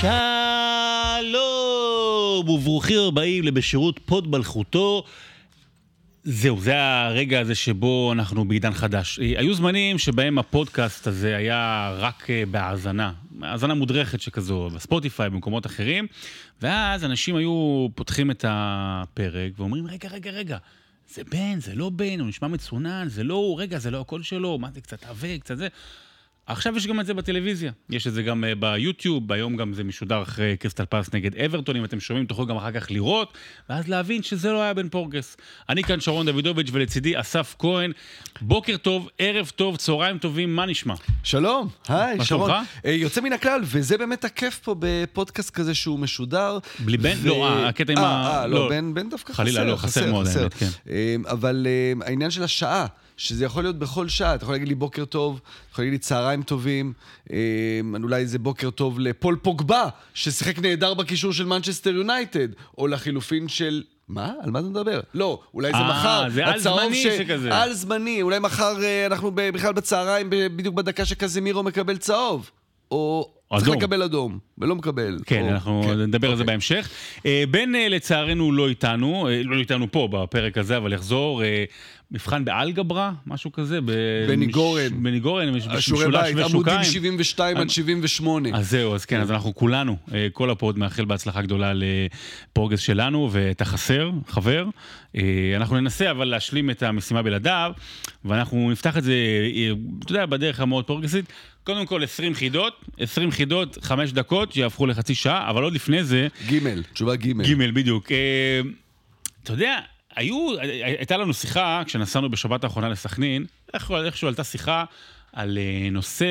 שלום וברוכים הבאים לבשירות פוד מלכותו. זהו, זה הרגע הזה שבו אנחנו בעידן חדש. היו זמנים שבהם הפודקאסט הזה היה רק אה, בהאזנה, האזנה מודרכת שכזו, בספוטיפיי, במקומות אחרים, ואז אנשים היו פותחים את הפרק ואומרים, רגע, רגע, רגע, זה בן, זה לא בן, הוא נשמע מצונן, זה לא הוא, רגע, זה לא הקול שלו, מה זה, קצת עבה, קצת זה. עכשיו יש גם את זה בטלוויזיה, יש את זה גם uh, ביוטיוב, היום גם זה משודר אחרי קריסטל פלס נגד אברטון, אם אתם שומעים תוכלו גם אחר כך לראות, ואז להבין שזה לא היה בן פורגס. אני כאן שרון דוידוביץ' ולצידי אסף כהן, בוקר טוב, ערב טוב, צהריים טובים, מה נשמע? שלום, היי, מה שרון. שלומך? אה, יוצא מן הכלל, וזה באמת הכיף פה בפודקאסט כזה שהוא משודר. בלי בן? לא, אה, הקטע עם אה, ה- אה, לא. לא, בן בן דווקא חסר. חלילה, לא, חסר מאוד, האמת, כן. אבל העניין של השעה, שזה יכול להיות בכל שעה, אתה יכול להגיד לי בוקר טוב, אתה יכול להגיד לי צהריים טובים, אה, אולי זה בוקר טוב לפול פוגבה, ששיחק נהדר בקישור של מנצ'סטר יונייטד, או לחילופין של... מה? על מה אתה מדבר? לא, אולי זה אה, מחר. זה על זמני שכזה. על זמני, אולי מחר אה, אנחנו בכלל בצהריים, בדיוק בדקה שקזמירו מקבל צהוב. או צריך אדום. לקבל אדום, ולא מקבל. כן, או- אנחנו כן, נדבר על זה אוקיי. בהמשך. אה, בן אה, לצערנו לא איתנו, לא איתנו פה בפרק הזה, אבל יחזור. מבחן באלגברה, משהו כזה. בני גורן. בני גורן, משולש בית, עמודים ושוקיים. 72 עד 78. אז זהו, אז כן, אז אנחנו כולנו, אה, כל הפוד מאחל בהצלחה גדולה לפורגס שלנו, ואתה חסר, חבר. אה, אנחנו ננסה אבל להשלים את המשימה בלעדיו, ואנחנו נפתח את זה, אה, אתה יודע, בדרך המאוד פורגסית. קודם כל 20 חידות, 20 חידות, 5 דקות, שיהפכו לחצי שעה, אבל עוד לפני זה, ג', תשובה ג'. ג', בדיוק. אתה יודע, היו, הייתה לנו שיחה כשנסענו בשבת האחרונה לסכנין, איכשהו עלתה שיחה על אה, נושא,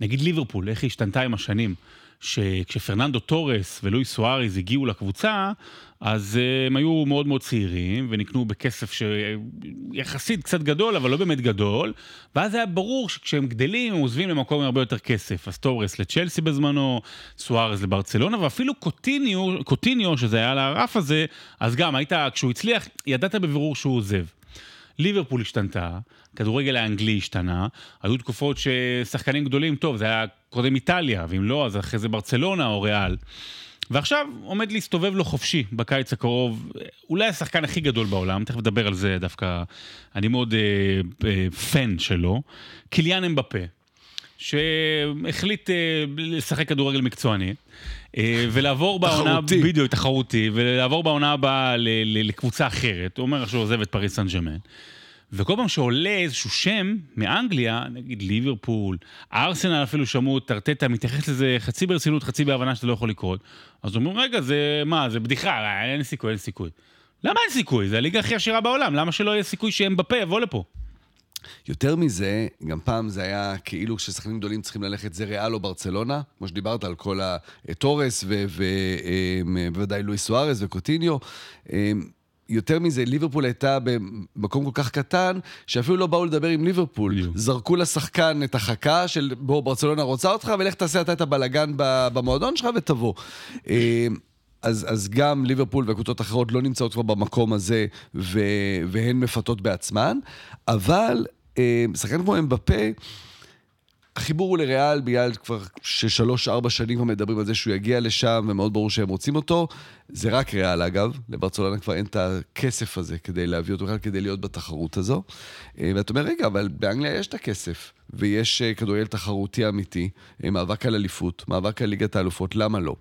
נגיד ליברפול, איך היא השתנתה עם השנים. שכשפרננדו טורס ולואי סואריז הגיעו לקבוצה, אז אה, הם היו מאוד מאוד צעירים ונקנו בכסף שיחסית קצת גדול, אבל לא באמת גדול, ואז היה ברור שכשהם גדלים הם עוזבים למקום עם הרבה יותר כסף. אז טורס לצ'לסי בזמנו, סוארז לברצלונה, ואפילו קוטיניו, קוטיניו, שזה היה על הרף הזה, אז גם היית, כשהוא הצליח, ידעת בבירור שהוא עוזב. ליברפול השתנתה, כדורגל האנגלי השתנה, היו תקופות ששחקנים גדולים, טוב, זה היה קודם איטליה, ואם לא, אז אחרי זה ברצלונה או ריאל. ועכשיו עומד להסתובב לו חופשי בקיץ הקרוב, אולי השחקן הכי גדול בעולם, תכף נדבר על זה דווקא, אני מאוד אה, אה, פן שלו, קיליאן אמבפה, שהחליט אה, לשחק כדורגל מקצועני, אה, ולעבור בעונה, תחרותי. בדיוק, תחרותי, ולעבור בעונה הבאה לקבוצה אחרת, הוא אומר שהוא עוזב את פריס סן ג'רמן. וכל פעם שעולה איזשהו שם מאנגליה, נגיד ליברפול, ארסנל אפילו שמעו, טרטטה, מתייחס לזה חצי ברצינות, חצי בהבנה שזה לא יכול לקרות. אז אומרים, רגע, זה מה, זה בדיחה, אין סיכוי, אין סיכוי. למה אין סיכוי? זה הליגה הכי עשירה בעולם, למה שלא יהיה סיכוי שאמבפה יבוא לפה? יותר מזה, גם פעם זה היה כאילו כששחקנים גדולים צריכים ללכת, זה ריאל או ברצלונה, כמו שדיברת על כל הטורס ובוודאי לואי סוארז וקוטיניו. יותר מזה, ליברפול הייתה במקום כל כך קטן, שאפילו לא באו לדבר עם ליברפול. בדיוק. זרקו לשחקן את החכה של בוא, ברצלונה רוצה אותך, ולך תעשה אתה את הבלגן במועדון שלך ותבוא. אמ, אז, אז גם ליברפול וקבוצות אחרות לא נמצאות כבר במקום הזה, ו, והן מפתות בעצמן, אבל אה, שחקן כמו אמבפה, החיבור הוא לריאל בגלל כבר ששלוש-ארבע שנים כבר מדברים על זה שהוא יגיע לשם, ומאוד ברור שהם רוצים אותו. זה רק ריאל אגב, לברצלונה כבר אין את הכסף הזה כדי להביא אותו בכלל, כדי להיות בתחרות הזו. אה, ואתה אומר, רגע, אבל באנגליה יש את הכסף, ויש אה, כדורגל תחרותי אמיתי, אה, מאבק על אליפות, מאבק על ליגת האלופות, למה לא?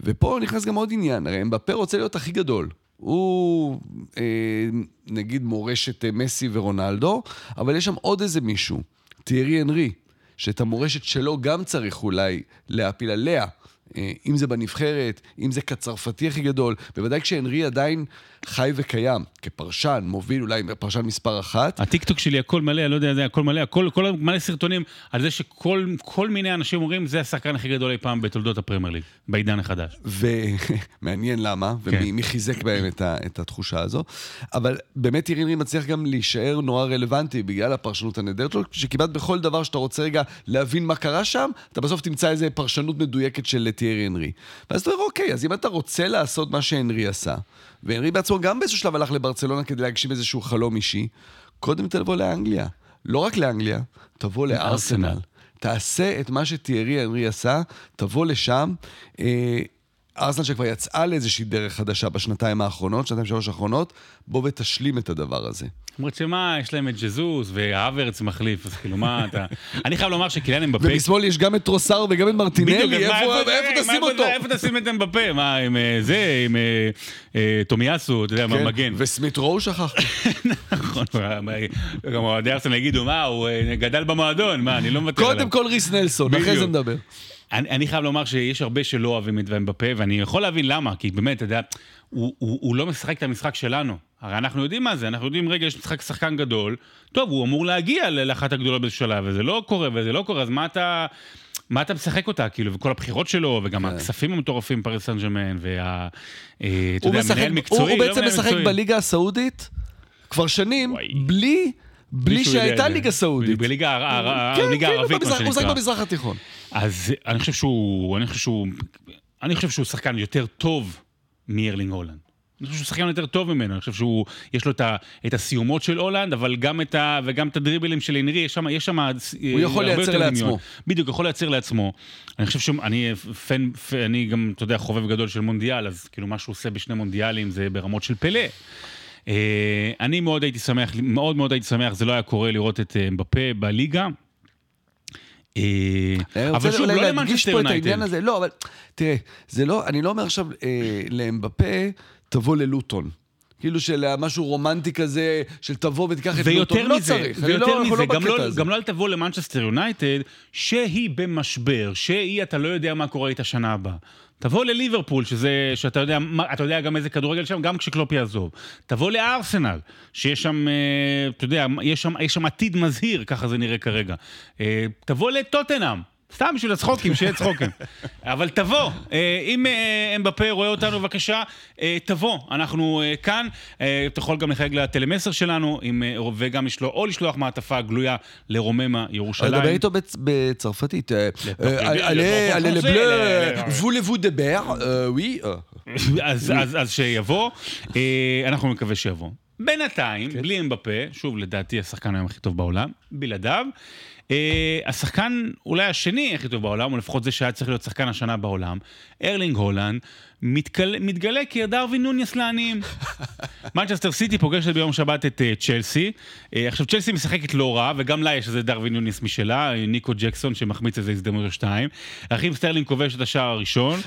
ופה נכנס גם עוד עניין, הרי אמבפה רוצה להיות הכי גדול. הוא אה, נגיד מורשת מסי ורונלדו, אבל יש שם עוד איזה מישהו, תיארי הנרי, שאת המורשת שלו גם צריך אולי להפיל עליה. אה, אם זה בנבחרת, אם זה כצרפתי הכי גדול, בוודאי כשהנרי עדיין חי וקיים, כפרשן, מוביל אולי פרשן מספר אחת. הטיקטוק שלי הכל מלא, לא יודע, זה הכל מלא, הכל, כל, מלא סרטונים על זה שכל כל מיני אנשים אומרים, זה השחקן הכי גדול אי פעם בתולדות הפרמייר ליג, בעידן החדש. ומעניין למה, כן. ומי חיזק בהם את, ה, את התחושה הזו. אבל באמת ירין רי מצליח גם להישאר נורא רלוונטי בגלל הפרשנות הנהדרת שלו, שכמעט בכל דבר שאתה רוצה רגע להבין מה קרה שם, אתה בסוף תמצא איזה פרשנות מדויקת של תיארי הנרי. ואז אתה אומר, אוקיי, אז אם אתה רוצה לעשות מה שהנרי עשה, והנרי בעצמו גם באיזשהו שלב הלך לברצלונה כדי להגשים איזשהו חלום אישי, קודם תבוא לאנגליה. לא רק לאנגליה, תבוא לארסנל. תעשה את מה שתיארי אנרי עשה, תבוא לשם. אה, ארסנל שכבר יצאה לאיזושהי דרך חדשה בשנתיים האחרונות, שנתיים שלוש האחרונות, בוא ותשלים את הדבר הזה. למרות שמה, יש להם את ג'זוס והאברץ מחליף, אז כאילו מה אתה... אני חייב לומר שקיליאן אמבפה... ומשמאל יש גם את טרוסר וגם את מרטינלי, איפה מה, תשים אותו? איפה תשים את אמבפה? מה, עם אה, זה, עם אה, אה, תומיאסו, אתה יודע, כן, מגן. וסמית רואו שכחתי. נכון, גם אוהדי ארסנל יגידו, מה, הוא אה, גדל במועדון, מה, אני לא מוותר עליו. קודם כל ריס נלסון, אחרי זה. נדבר. אני, אני חייב לומר שיש הרבה שלא אוהבים את אמבפה, ואני יכול להבין למה, כי באמת, אתה יודע, הוא, הוא, הוא לא משחק את המשחק שלנו. הרי אנחנו יודעים מה זה, אנחנו יודעים, רגע, יש משחק שחקן גדול, טוב, הוא אמור להגיע לאחת הגדולות באיזשהו שלב, וזה לא קורה, וזה לא קורה, אז מה אתה... מה אתה משחק אותה, כאילו, וכל הבחירות שלו, וגם הכספים המטורפים, פריס סן ג'רמן, וה... אה, אתה הוא יודע, מנהל הוא- מקצועי, הוא לא בעצם מנהל משחק. בליגה הסעודית כבר שנים, וואי. בלי... בלי שהייתה. ליגה סעודית. בליגה כן, כאילו הערבית, מה הוא משחק שנקרא. במזרח התיכון. אז אני חושב שהוא, אני חושב שהוא, אני חושב שהוא שחקן יותר טוב מארלינג הולנד. אני חושב שהוא שחקן יותר טוב ממנו, אני חושב שהוא, יש לו את, ה, את הסיומות של הולנד, אבל גם את ה, וגם את הדריבלים של הנרי, יש שם, יש שם... הוא יכול לייצר לעצמו. בדיוק, יכול לייצר לעצמו. אני חושב שאני פן, פ- אני גם, אתה יודע, חובב גדול של מונדיאל, אז כאילו מה שהוא עושה בשני מונדיאלים זה ברמות של פלא. אה, אני מאוד הייתי שמח, מאוד מאוד הייתי שמח, זה לא היה קורה לראות את אה, אמבפה בליגה. אה, אבל שוב, לא למנצ'סטר יונייטד. לא, אבל תראה, זה לא, אני לא אומר עכשיו לאמבפה, תבוא ללוטון. כאילו של משהו רומנטי כזה, של תבוא ותיקח את לוטון. לא צריך. ויותר לא- מזה, לא גם לא. גם לא אל תבוא למנצ'סטר יונייטד, שהיא במשבר, שהיא, אתה לא יודע מה קורה איתה שנה הבאה. תבוא לליברפול, שזה, שאתה יודע, אתה יודע גם איזה כדורגל שם, גם כשקלופ יעזוב. תבוא לארסנל, שיש שם, אה, אתה יודע, יש שם, יש שם עתיד מזהיר, ככה זה נראה כרגע. אה, תבוא לטוטנאם. סתם בשביל הצחוקים, שיהיה צחוקים. אבל תבוא, אה, אם אה, אמבפה רואה אותנו בבקשה, אה, תבוא, אנחנו כאן. אתה יכול גם לחייג לטלמסר שלנו, וגם לשלוח, או לשלוח מעטפה גלויה לרוממה ירושלים. לדבר איתו בצ- בצרפתית. de beurre? Euh, oui. euh. אז, שיבוא, אנחנו נקווה שיבוא. בינתיים, כן. בלי אמבפה, שוב, לדעתי השחקן היום הכי טוב בעולם, בלעדיו. אה, השחקן אולי השני הכי טוב בעולם, או לפחות זה שהיה צריך להיות שחקן השנה בעולם, ארלינג הולאנד, מתגלה, מתגלה כדרווין נוניס לעניים. מנצ'סטר סיטי פוגשת ביום שבת את אה, צ'לסי. אה, עכשיו, צ'לסי משחקת לא רע, וגם לה יש איזה דרווין נוניס משלה, ניקו ג'קסון שמחמיץ איזה הזדמנות או שתיים. רחים סטרלינג כובש את השער הראשון.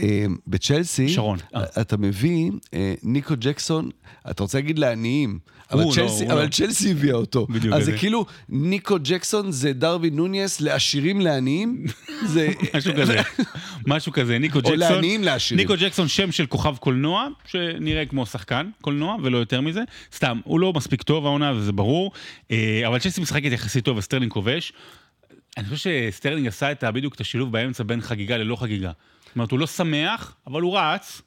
אה, בצ'לסי, שרון. אה. אתה מביא אה, ניקו ג'קסון, אתה רוצה להגיד לעניים, אבל לא, צ'לסי- הוא אבל לא. צ'לסי הביאה אותו. בדיוק, אז זה. כאילו, ניקו ג'קסון זה דרווין נוניס לעשירים לעניים, זה... משהו כזה, משהו כזה, ניקו או ג'קסון. לעניים לעשירים. ניקו ג'קסון שם של כוכב קולנוע, שנראה כמו שחקן קולנוע, ולא יותר מזה. סתם, הוא לא מספיק טוב העונה, וזה ברור. אה, אבל צ'לסי משחקת יחסית טוב וסטרלינג כובש. אני חושב שסטרלינג עשה את ה- בדיוק את השילוב באמצע בין חגיגה ללא חגיגה. אומרת, הוא לא שמח, אבל הוא רץ.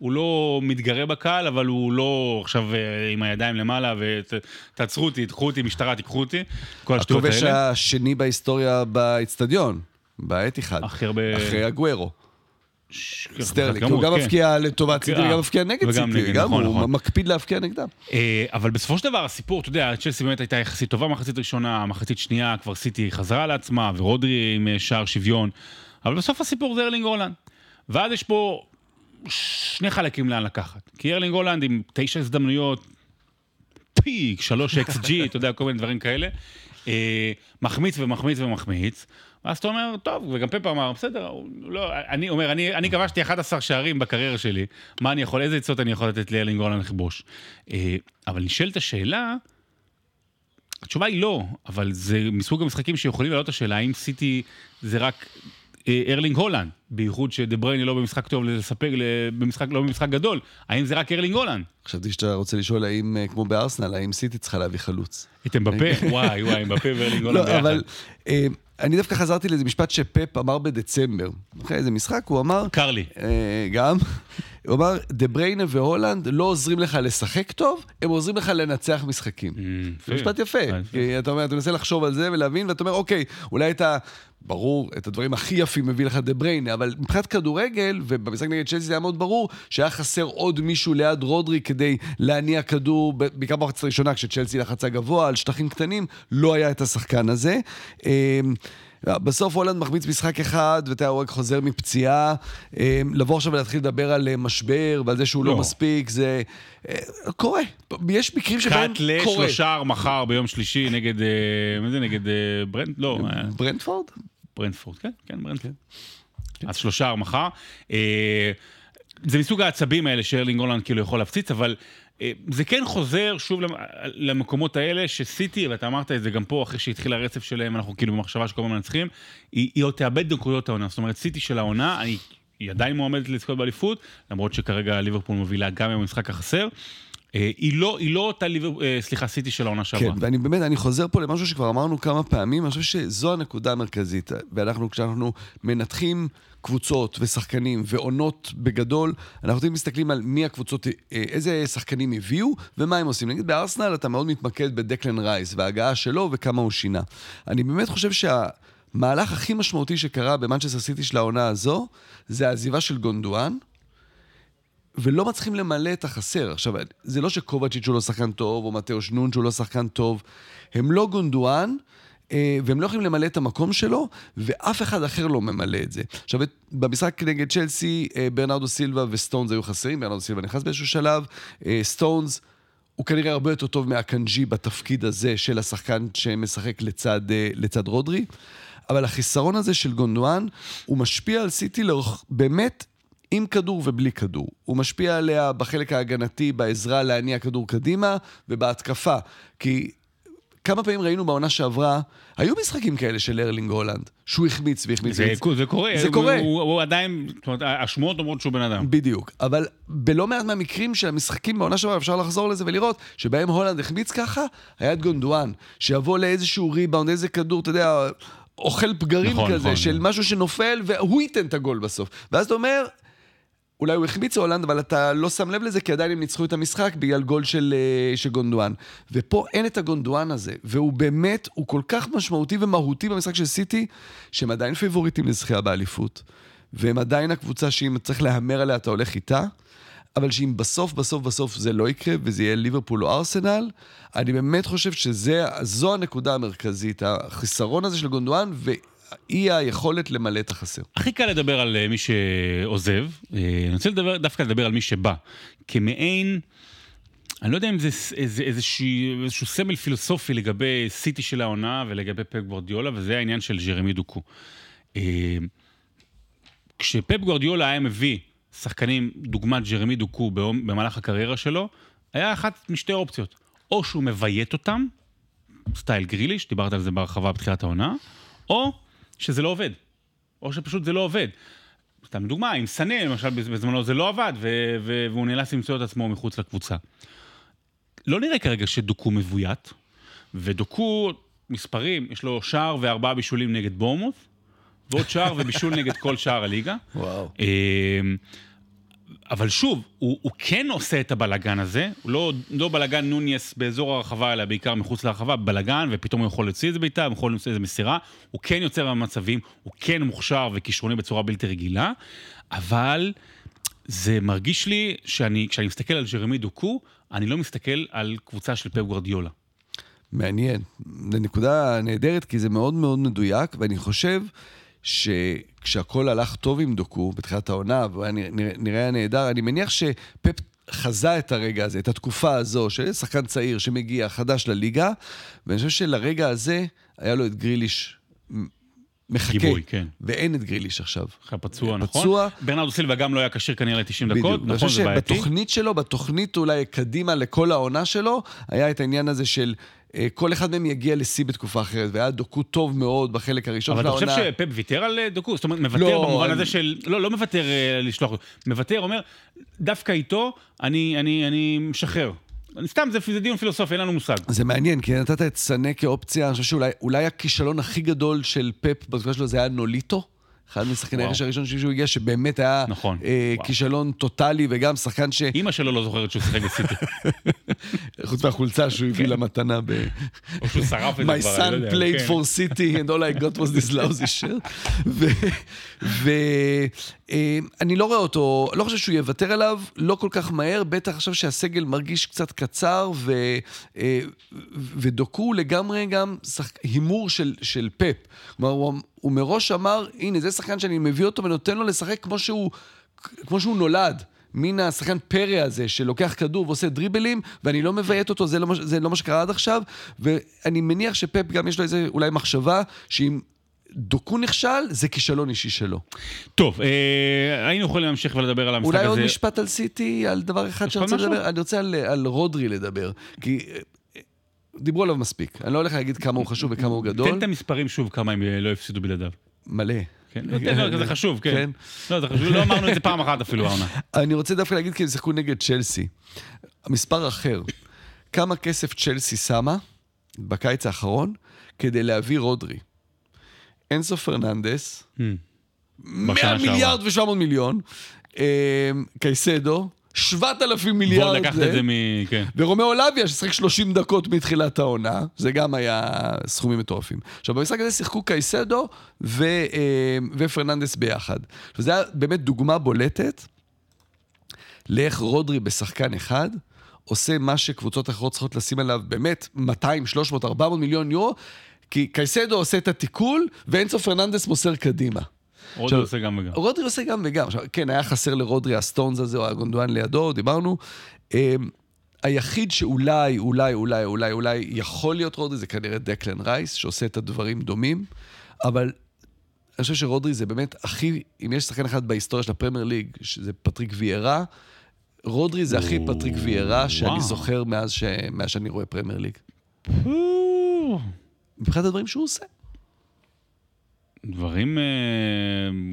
הוא לא מתגרה בקהל, אבל הוא לא עכשיו אה, עם הידיים למעלה, ותעצרו אותי, תיקחו אותי, משטרה, תיקחו אותי. כל השטויות הכובש האלה. השני בהיסטוריה באצטדיון, באתיחד. הכי הרבה... אחרי אגוארו. סטרלינג, כמות, הוא גם כן. מבקיע לטובת סיטי אה, וגם מבקיע נגד סיטי, גם נכון, הוא נכון. מקפיד להבקיע נגדם. אה, אבל בסופו של דבר הסיפור, אתה יודע, צ'לסי באמת הייתה יחסית טובה מחצית ראשונה, מחצית שנייה כבר סיטי חזרה לעצמה, ורודרי עם שער שוויון, אבל בסוף הסיפור זה ארלינג הולנד. ואז יש פה שני חלקים לאן לקחת. כי ארלינג הולנד עם תשע הזדמנויות, פיק, שלוש xG, אתה יודע, כל מיני דברים כאלה, אה, מחמיץ ומחמיץ ומחמיץ. ואז אתה אומר, טוב, וגם פפ אמר, בסדר, לא, אני אומר, אני, אני כבשתי 11 שערים בקריירה שלי, מה אני יכול, איזה עצות אני יכול לתת לארלינג הולנד לכבוש? אה, אבל נשאלת השאלה, התשובה היא לא, אבל זה מסוג המשחקים שיכולים לעלות את השאלה, האם סיטי זה רק ארלינג הולנד, בייחוד שדה בריינה לא במשחק טוב לספק, במשחק, לא במשחק גדול, האם זה רק ארלינג הולנד? חשבתי שאתה רוצה לשאול האם, אה, כמו בארסנל, האם סיטי צריכה להביא חלוץ. את אמבפה? וואי, וואי, אמבפה וארלינג הולנד לא, ביחד. אבל אה, אני דווקא חזרתי לאיזה משפט שפפ אמר בדצמבר. אחרי איזה משחק, הוא אמר... קר לי. אה, גם, הוא אמר, דה בריינה והולנד לא עוזרים לך לשחק טוב, הם עוזרים לך לנצח משחקים. Mm, זה משפט יפה. אה, כי אתה אומר, אתה מנסה לחשוב על זה ולהבין, ואתה אומר, אוקיי, אולי אתה, ברור, את הדברים הכי יפים מביא לך דה בריינה, אבל מבחינת כדורגל, ובמשחק נגד צ'לסי זה היה מאוד ברור, שהיה חסר עוד מישהו ליד רודרי כדי להניע כדור, בעיקר במחצית הראשונה, כשצ'לסי לחצה גבוה על שטחים קטנים, לא היה את השחקן הזה. אמ, בסוף הולנד מחמיץ משחק אחד, הוא רק חוזר מפציעה. אמ, לבוא עכשיו ולהתחיל לדבר על אה, משבר ועל זה שהוא לא, לא. מספיק, זה אה, קורה. יש מקרים שבהם קורה. לשלושה מחר ביום שלישי נגד, אה, מה זה נגד אה, ברנד? לא, אה, ברנדפורד? ברנדפורד, כן, כן, ברנדפורד. אז שלושה מחר. אה, זה מסוג המצבים האלה שארלינג הולנד כאילו יכול להפציץ, אבל אה, זה כן חוזר שוב למ- למקומות האלה שסיטי, ואתה אמרת את זה גם פה, אחרי שהתחיל הרצף שלהם, אנחנו כאילו במחשבה שכל הזמן מנצחים, היא, היא עוד תאבד נקודות העונה. זאת אומרת, סיטי של העונה, היא עדיין מועמדת לזכות באליפות, למרות שכרגע ליברפול מובילה גם עם המשחק החסר. אה, היא לא, היא לא אותה ליבר, אה, סליחה, סיטי של העונה שעברה. כן, ואני באמת, אני חוזר פה למשהו שכבר אמרנו כמה פעמים, אני חושב שזו הנקודה המרכזית. ואנחנו, כשאנחנו מנתחים קבוצות ושחקנים ועונות בגדול, אנחנו תמיד מסתכלים על מי הקבוצות, אה, איזה שחקנים הביאו ומה הם עושים. נגיד בארסנל אתה מאוד מתמקד בדקלן רייס וההגעה שלו וכמה הוא שינה. אני באמת חושב שהמהלך הכי משמעותי שקרה במנצ'סטר סיטי של העונה הזו, זה העזיבה של גונדואן. ולא מצליחים למלא את החסר. עכשיו, זה לא שקובצ'יץ' הוא לא שחקן טוב, או מתאוס נונס שהוא לא שחקן טוב, הם לא גונדואן, אה, והם לא יכולים למלא את המקום שלו, ואף אחד אחר לא ממלא את זה. עכשיו, במשחק נגד צ'לסי, אה, ברנרדו סילבה וסטונס היו חסרים, ברנרדו סילבה נכנס באיזשהו שלב, אה, סטונס... הוא כנראה הרבה יותר טוב מאקנג'י בתפקיד הזה של השחקן שמשחק לצד, לצד רודרי, אבל החיסרון הזה של גונדואן, הוא משפיע על סיטי לאורך, באמת, עם כדור ובלי כדור. הוא משפיע עליה בחלק ההגנתי, בעזרה להניע כדור קדימה ובהתקפה. כי כמה פעמים ראינו בעונה שעברה, היו משחקים כאלה של ארלינג הולנד, שהוא החמיץ והחמיץ. זה, והחמיץ. זה קורה, זה קורה. הוא, הוא, הוא עדיין, זאת אומרת, השמועות אומרות שהוא בן אדם. בדיוק. אבל בלא מעט מהמקרים של המשחקים בעונה שעברה, אפשר לחזור לזה ולראות שבהם הולנד החמיץ ככה, היה את גונדואן, שיבוא לאיזשהו ריבאונד, איזה כדור, אתה יודע, אוכל פגרים נכון, כזה, נכון. של משהו שנופל, והוא ייתן את הגול בסוף. ואז אתה אומר... אולי הוא החמיץ הולנד, אבל אתה לא שם לב לזה, כי עדיין הם ניצחו את המשחק בגלל גול של, אה, של גונדואן. ופה אין את הגונדואן הזה, והוא באמת, הוא כל כך משמעותי ומהותי במשחק של סיטי, שהם עדיין פיבוריטים לזכייה באליפות, והם עדיין הקבוצה שאם צריך להמר עליה, אתה הולך איתה, אבל שאם בסוף, בסוף, בסוף זה לא יקרה, וזה יהיה ליברפול או ארסנל, אני באמת חושב שזו הנקודה המרכזית, החיסרון הזה של גונדואן, ואי היכולת למלא את החסר. הכי קל לדבר על אה, מי שעוזב, אה, אני רוצה לדבר, דווקא לדבר על מי שבא. כמעין, אני לא יודע אם זה איזה, איזשהו, איזשהו סמל פילוסופי לגבי סיטי של העונה ולגבי פפ גוורדיולה, וזה העניין של ג'רמי דוקו. אה, כשפפ גוורדיולה היה מביא שחקנים דוגמת ג'רמי דוקו במהלך הקריירה שלו, היה אחת משתי אופציות. או שהוא מביית אותם, סטייל גריליש, דיברת על זה בהרחבה בתחילת העונה, או שזה לא עובד. או שפשוט זה לא עובד. סתם דוגמה, עם סנה, למשל, בזמנו זה לא עבד, ו- ו- והוא נאלץ למצוא את עצמו מחוץ לקבוצה. לא נראה כרגע שדוקו מבוית, ודוקו, מספרים, יש לו שער וארבעה בישולים נגד בורמוס, ועוד שער ובישול נגד כל שער הליגה. וואו. אבל שוב, הוא, הוא כן עושה את הבלגן הזה, הוא לא, לא בלגן נוניס באזור הרחבה, אלא בעיקר מחוץ לרחבה, בלגן, ופתאום הוא יכול להוציא איזה בעיטה, הוא יכול להוציא איזה מסירה, הוא כן יוצר במצבים, הוא כן מוכשר וכישרוני בצורה בלתי רגילה, אבל זה מרגיש לי שאני, כשאני מסתכל על ג'רמי דוקו, אני לא מסתכל על קבוצה של פפ גורדיולה. מעניין. זו נקודה נהדרת, כי זה מאוד מאוד מדויק, ואני חושב שכשהכול הלך טוב עם דוקו בתחילת העונה, והוא היה נראה, נראה נהדר, אני מניח שפפ חזה את הרגע הזה, את התקופה הזו, של שחקן צעיר שמגיע חדש לליגה, ואני חושב שלרגע הזה היה לו את גריליש מחכה. גיבוי, כן. ואין את גריליש עכשיו. אחרי פצוע, נכון? פצוע. ברנרדו סילבה גם לא היה כשיר כנראה ל-90 דקות, נכון, חושב זה בעייתי. שבתוכנית שלו, בתוכנית אולי קדימה לכל העונה שלו, היה את העניין הזה של כל אחד מהם יגיע לשיא בתקופה אחרת, והיה דוקו טוב מאוד בחלק הראשון אבל של אתה העונה. חושב שפפ ויתר על אה, דוקו? זאת אומרת, מוותר לא, במובן אני- הזה של... לא, לא מוותר אה, לשלוח. מוותר, אומר, דווקא איתו, אני, אני, אני משחרר. סתם, זה, זה דיון פילוסופי, אין לנו מושג. זה מעניין, כי נתת את סנה כאופציה, אני חושב שאולי אולי הכישלון הכי גדול של פפ בתקופה שלו זה היה נוליטו. אחד משחקני. הרכש הראשון שהוא הגיע, שבאמת היה נכון, אה. כישלון טוטאלי, וגם שחקן ש... אימא שלו לא זוכרת שהוא שיחק בסיטי. חוץ מהחולצה שהוא הביא למתנה ב... או שהוא שרף את זה My כבר, לא son יודע, played כן. for city and all I got was this lousy shirt. ואני לא רואה אותו, לא חושב שהוא יוותר עליו, לא כל כך מהר, בטח עכשיו שהסגל מרגיש קצת קצר, ו, אה, ודוקו לגמרי גם. הימור של, של פפ. כלומר, הוא, מראש אמר, הנה, זה שחקן שאני מביא אותו ונותן לו לשחק כמו שהוא, כמו שהוא נולד. מין השחקן פרא הזה שלוקח כדור ועושה דריבלים, ואני לא מבייט אותו, זה לא, זה לא מה שקרה עד עכשיו, ואני מניח שפפ גם יש לו איזה אולי מחשבה, שאם דוקו נכשל, זה כישלון אישי שלו. טוב, אה, היינו יכולים להמשיך ולדבר על המשחק אולי הזה. עוד משפט על סיטי, על דבר אחד שאני רוצה? לדבר, אני רוצה על, על רודרי לדבר, כי אה, דיברו עליו מספיק. אני לא הולך להגיד כמה הוא חשוב וכמה הוא גדול. תן את המספרים שוב, כמה הם אה, לא הפסידו בלעדיו. מלא. כן, זה חשוב, כן. כן. לא, זה חשוב, לא אמרנו את זה פעם אחת אפילו, העונה. אני רוצה דווקא להגיד כי הם שיחקו נגד צ'לסי. מספר אחר, כמה כסף צ'לסי שמה בקיץ האחרון כדי להביא רודרי? אנסו פרננדס, 100 בשנה שעברה. מיליארד ו-700 מיליון, אה, קייסדו, 7,000 מיליארד. בוא לקחת. את זה מ... כן. ורומאו לביה ששיחק 30 דקות מתחילת העונה, זה גם היה סכומים מטורפים. עכשיו, במשחק הזה שיחקו קייסדו ו, אה, ופרננדס ביחד. וזה היה באמת דוגמה בולטת לאיך רודרי בשחקן אחד עושה מה שקבוצות אחרות צריכות לשים עליו באמת 200, 300, 400 מיליון יורו, כי קייסדו עושה את התיקול ואנסו פרננדס מוסר קדימה. עכשיו, עושה גם וגם. רודרי עושה גם וגם. עכשיו, כן, היה חסר לרודרי הסטונס הזה או הגונדואן לידו, דיברנו. אמ, היחיד שאולי, אולי, אולי, אולי, אולי יכול להיות רודרי זה כנראה דקלן רייס, שעושה את הדברים דומים, אבל אני חושב שרודרי זה באמת הכי, אם יש שחקן אחד בהיסטוריה של הפרמייר ליג, שזה פטריק ויירה, רודרי זה הכי פטריק ויירה שאני. זוכר מאז, ש... מאז שאני רואה פרמייר ליג. מבחינת הדברים שהוא עושה. דברים אה,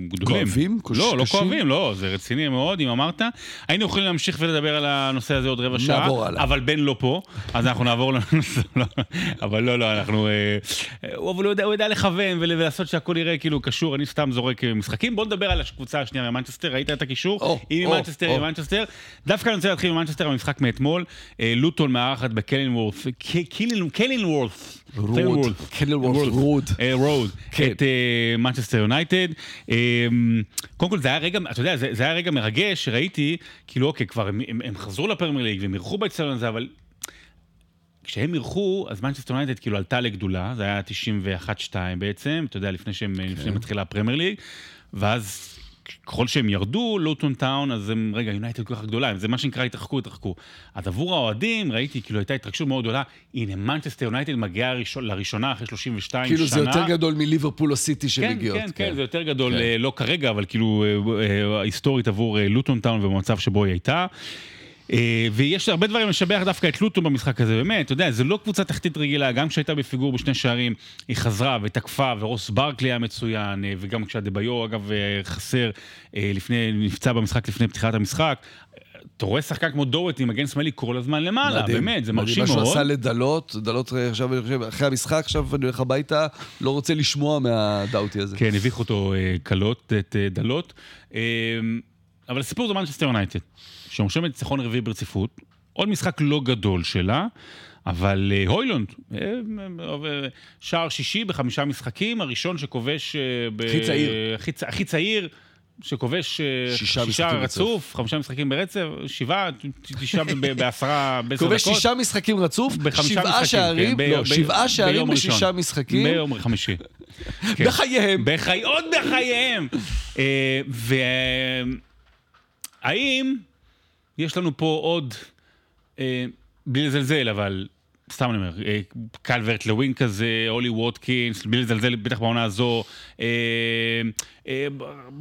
גדולים. כואבים? קוש- לא, לא קשים? כואבים, לא, זה רציני מאוד, אם אמרת. היינו יכולים להמשיך ולדבר על הנושא הזה עוד רבע שעה. אבל בן לא פה, אז אנחנו נעבור לנושא, אבל לא, לא, אנחנו... אה, אה, אבל הוא יודע- הוא יודע לכוון ול- ולעשות שהכל יראה כאילו קשור, אני סתם זורק משחקים. בואו נדבר על הקבוצה השנייה ממנצ'סטר, ראית את הקישור? היא ממנצ'סטר. היא ממנצ'סטר. דווקא אני רוצה להתחיל ממנצ'סטר, המשחק מאתמול. לוטון מארחת בקלינוורת, קלינוורת. רוד, קלינוורת, רוד. אה, רוד, כן. את מנצ'סטר יונייטד. קודם כל זה היה רגע, אתה יודע, זה, היה רגע מרגש שראיתי, כאילו אוקיי, כבר הם, חזרו לפרמייר ליג והם אירחו באצטדיון הזה, אבל כשהם אירחו, אז מנצ'סטר יונייטד כאילו עלתה לגדולה, זה היה 91-2 בעצם, אתה יודע, לפני שהם, כן. לפני מתחילה הפרמייר ליג, ואז ככל שהם ירדו, לוטון טאון, אז הם, רגע, יונייטד כל כך גדולה, זה מה שנקרא התרחקו, התרחקו. אז עבור האוהדים, ראיתי, כאילו הייתה התרגשות מאוד גדולה, הנה, מנצ'סטר יונייטד מגיעה לראשונה אחרי 32 שנה. כאילו זה יותר גדול מליברפול או סיטי כן, שמגיעות. כן, כן, זה יותר גדול, כן. אה, לא כרגע, אבל כאילו אה, אה, היסטורית עבור לוטון טאון ובמצב שבו היא הייתה. אה, ויש הרבה דברים לשבח דווקא את לוטון במשחק הזה, באמת, אתה יודע, זה לא קבוצה תחתית רגילה, גם כשהייתה בפיגור בשני שערים, היא חזרה ותקפה, ורוס ברקלי היה מצוין, אה, וגם כשהדביו, אגב, אה, חסר, לפני, נפצע במשחק לפני פתיחת המשחק. אתה רואה שחקן כמו דורטי, מגן שמאלי, כל הזמן למעלה, מדהים. באמת, זה. מרשים מה שהוא מאוד. עשה לדלות, דלות עכשיו, אני חושב, אחרי המשחק, עכשיו אני הולך הביתה, לא רוצה לשמוע מהדאוטי הזה. כן, הביך אותו קלות, את דלות. אבל הסיפור זה מנצ'סטר יונייטד, שרושמת ניצחון רביעי ברציפות, עוד משחק לא גדול שלה, אבל אה, הוילונד, אה, אה, שער שישי בחמישה משחקים, הראשון שכובש... הכי צעיר. הכי צעיר. שכובש שישה שישה רצוף, חמישה משחקים ברצף, שבעה, תשעה בעשרה, בעשר דקות. כובש שישה משחקים רצוף, שבעה משחקים, שערים, כן, לא, שבעה שערים בשישה. משחקים, ביום חמישי. כן. בחייהם. בחי... עוד בחייהם. והאם יש לנו פה עוד, אה, בלי לזלזל, אבל סתם אני אומר, אה, קלברט לווין כזה, אולי ווטקינס, בלי לזלזל בטח בעונה הזו, אה, אה,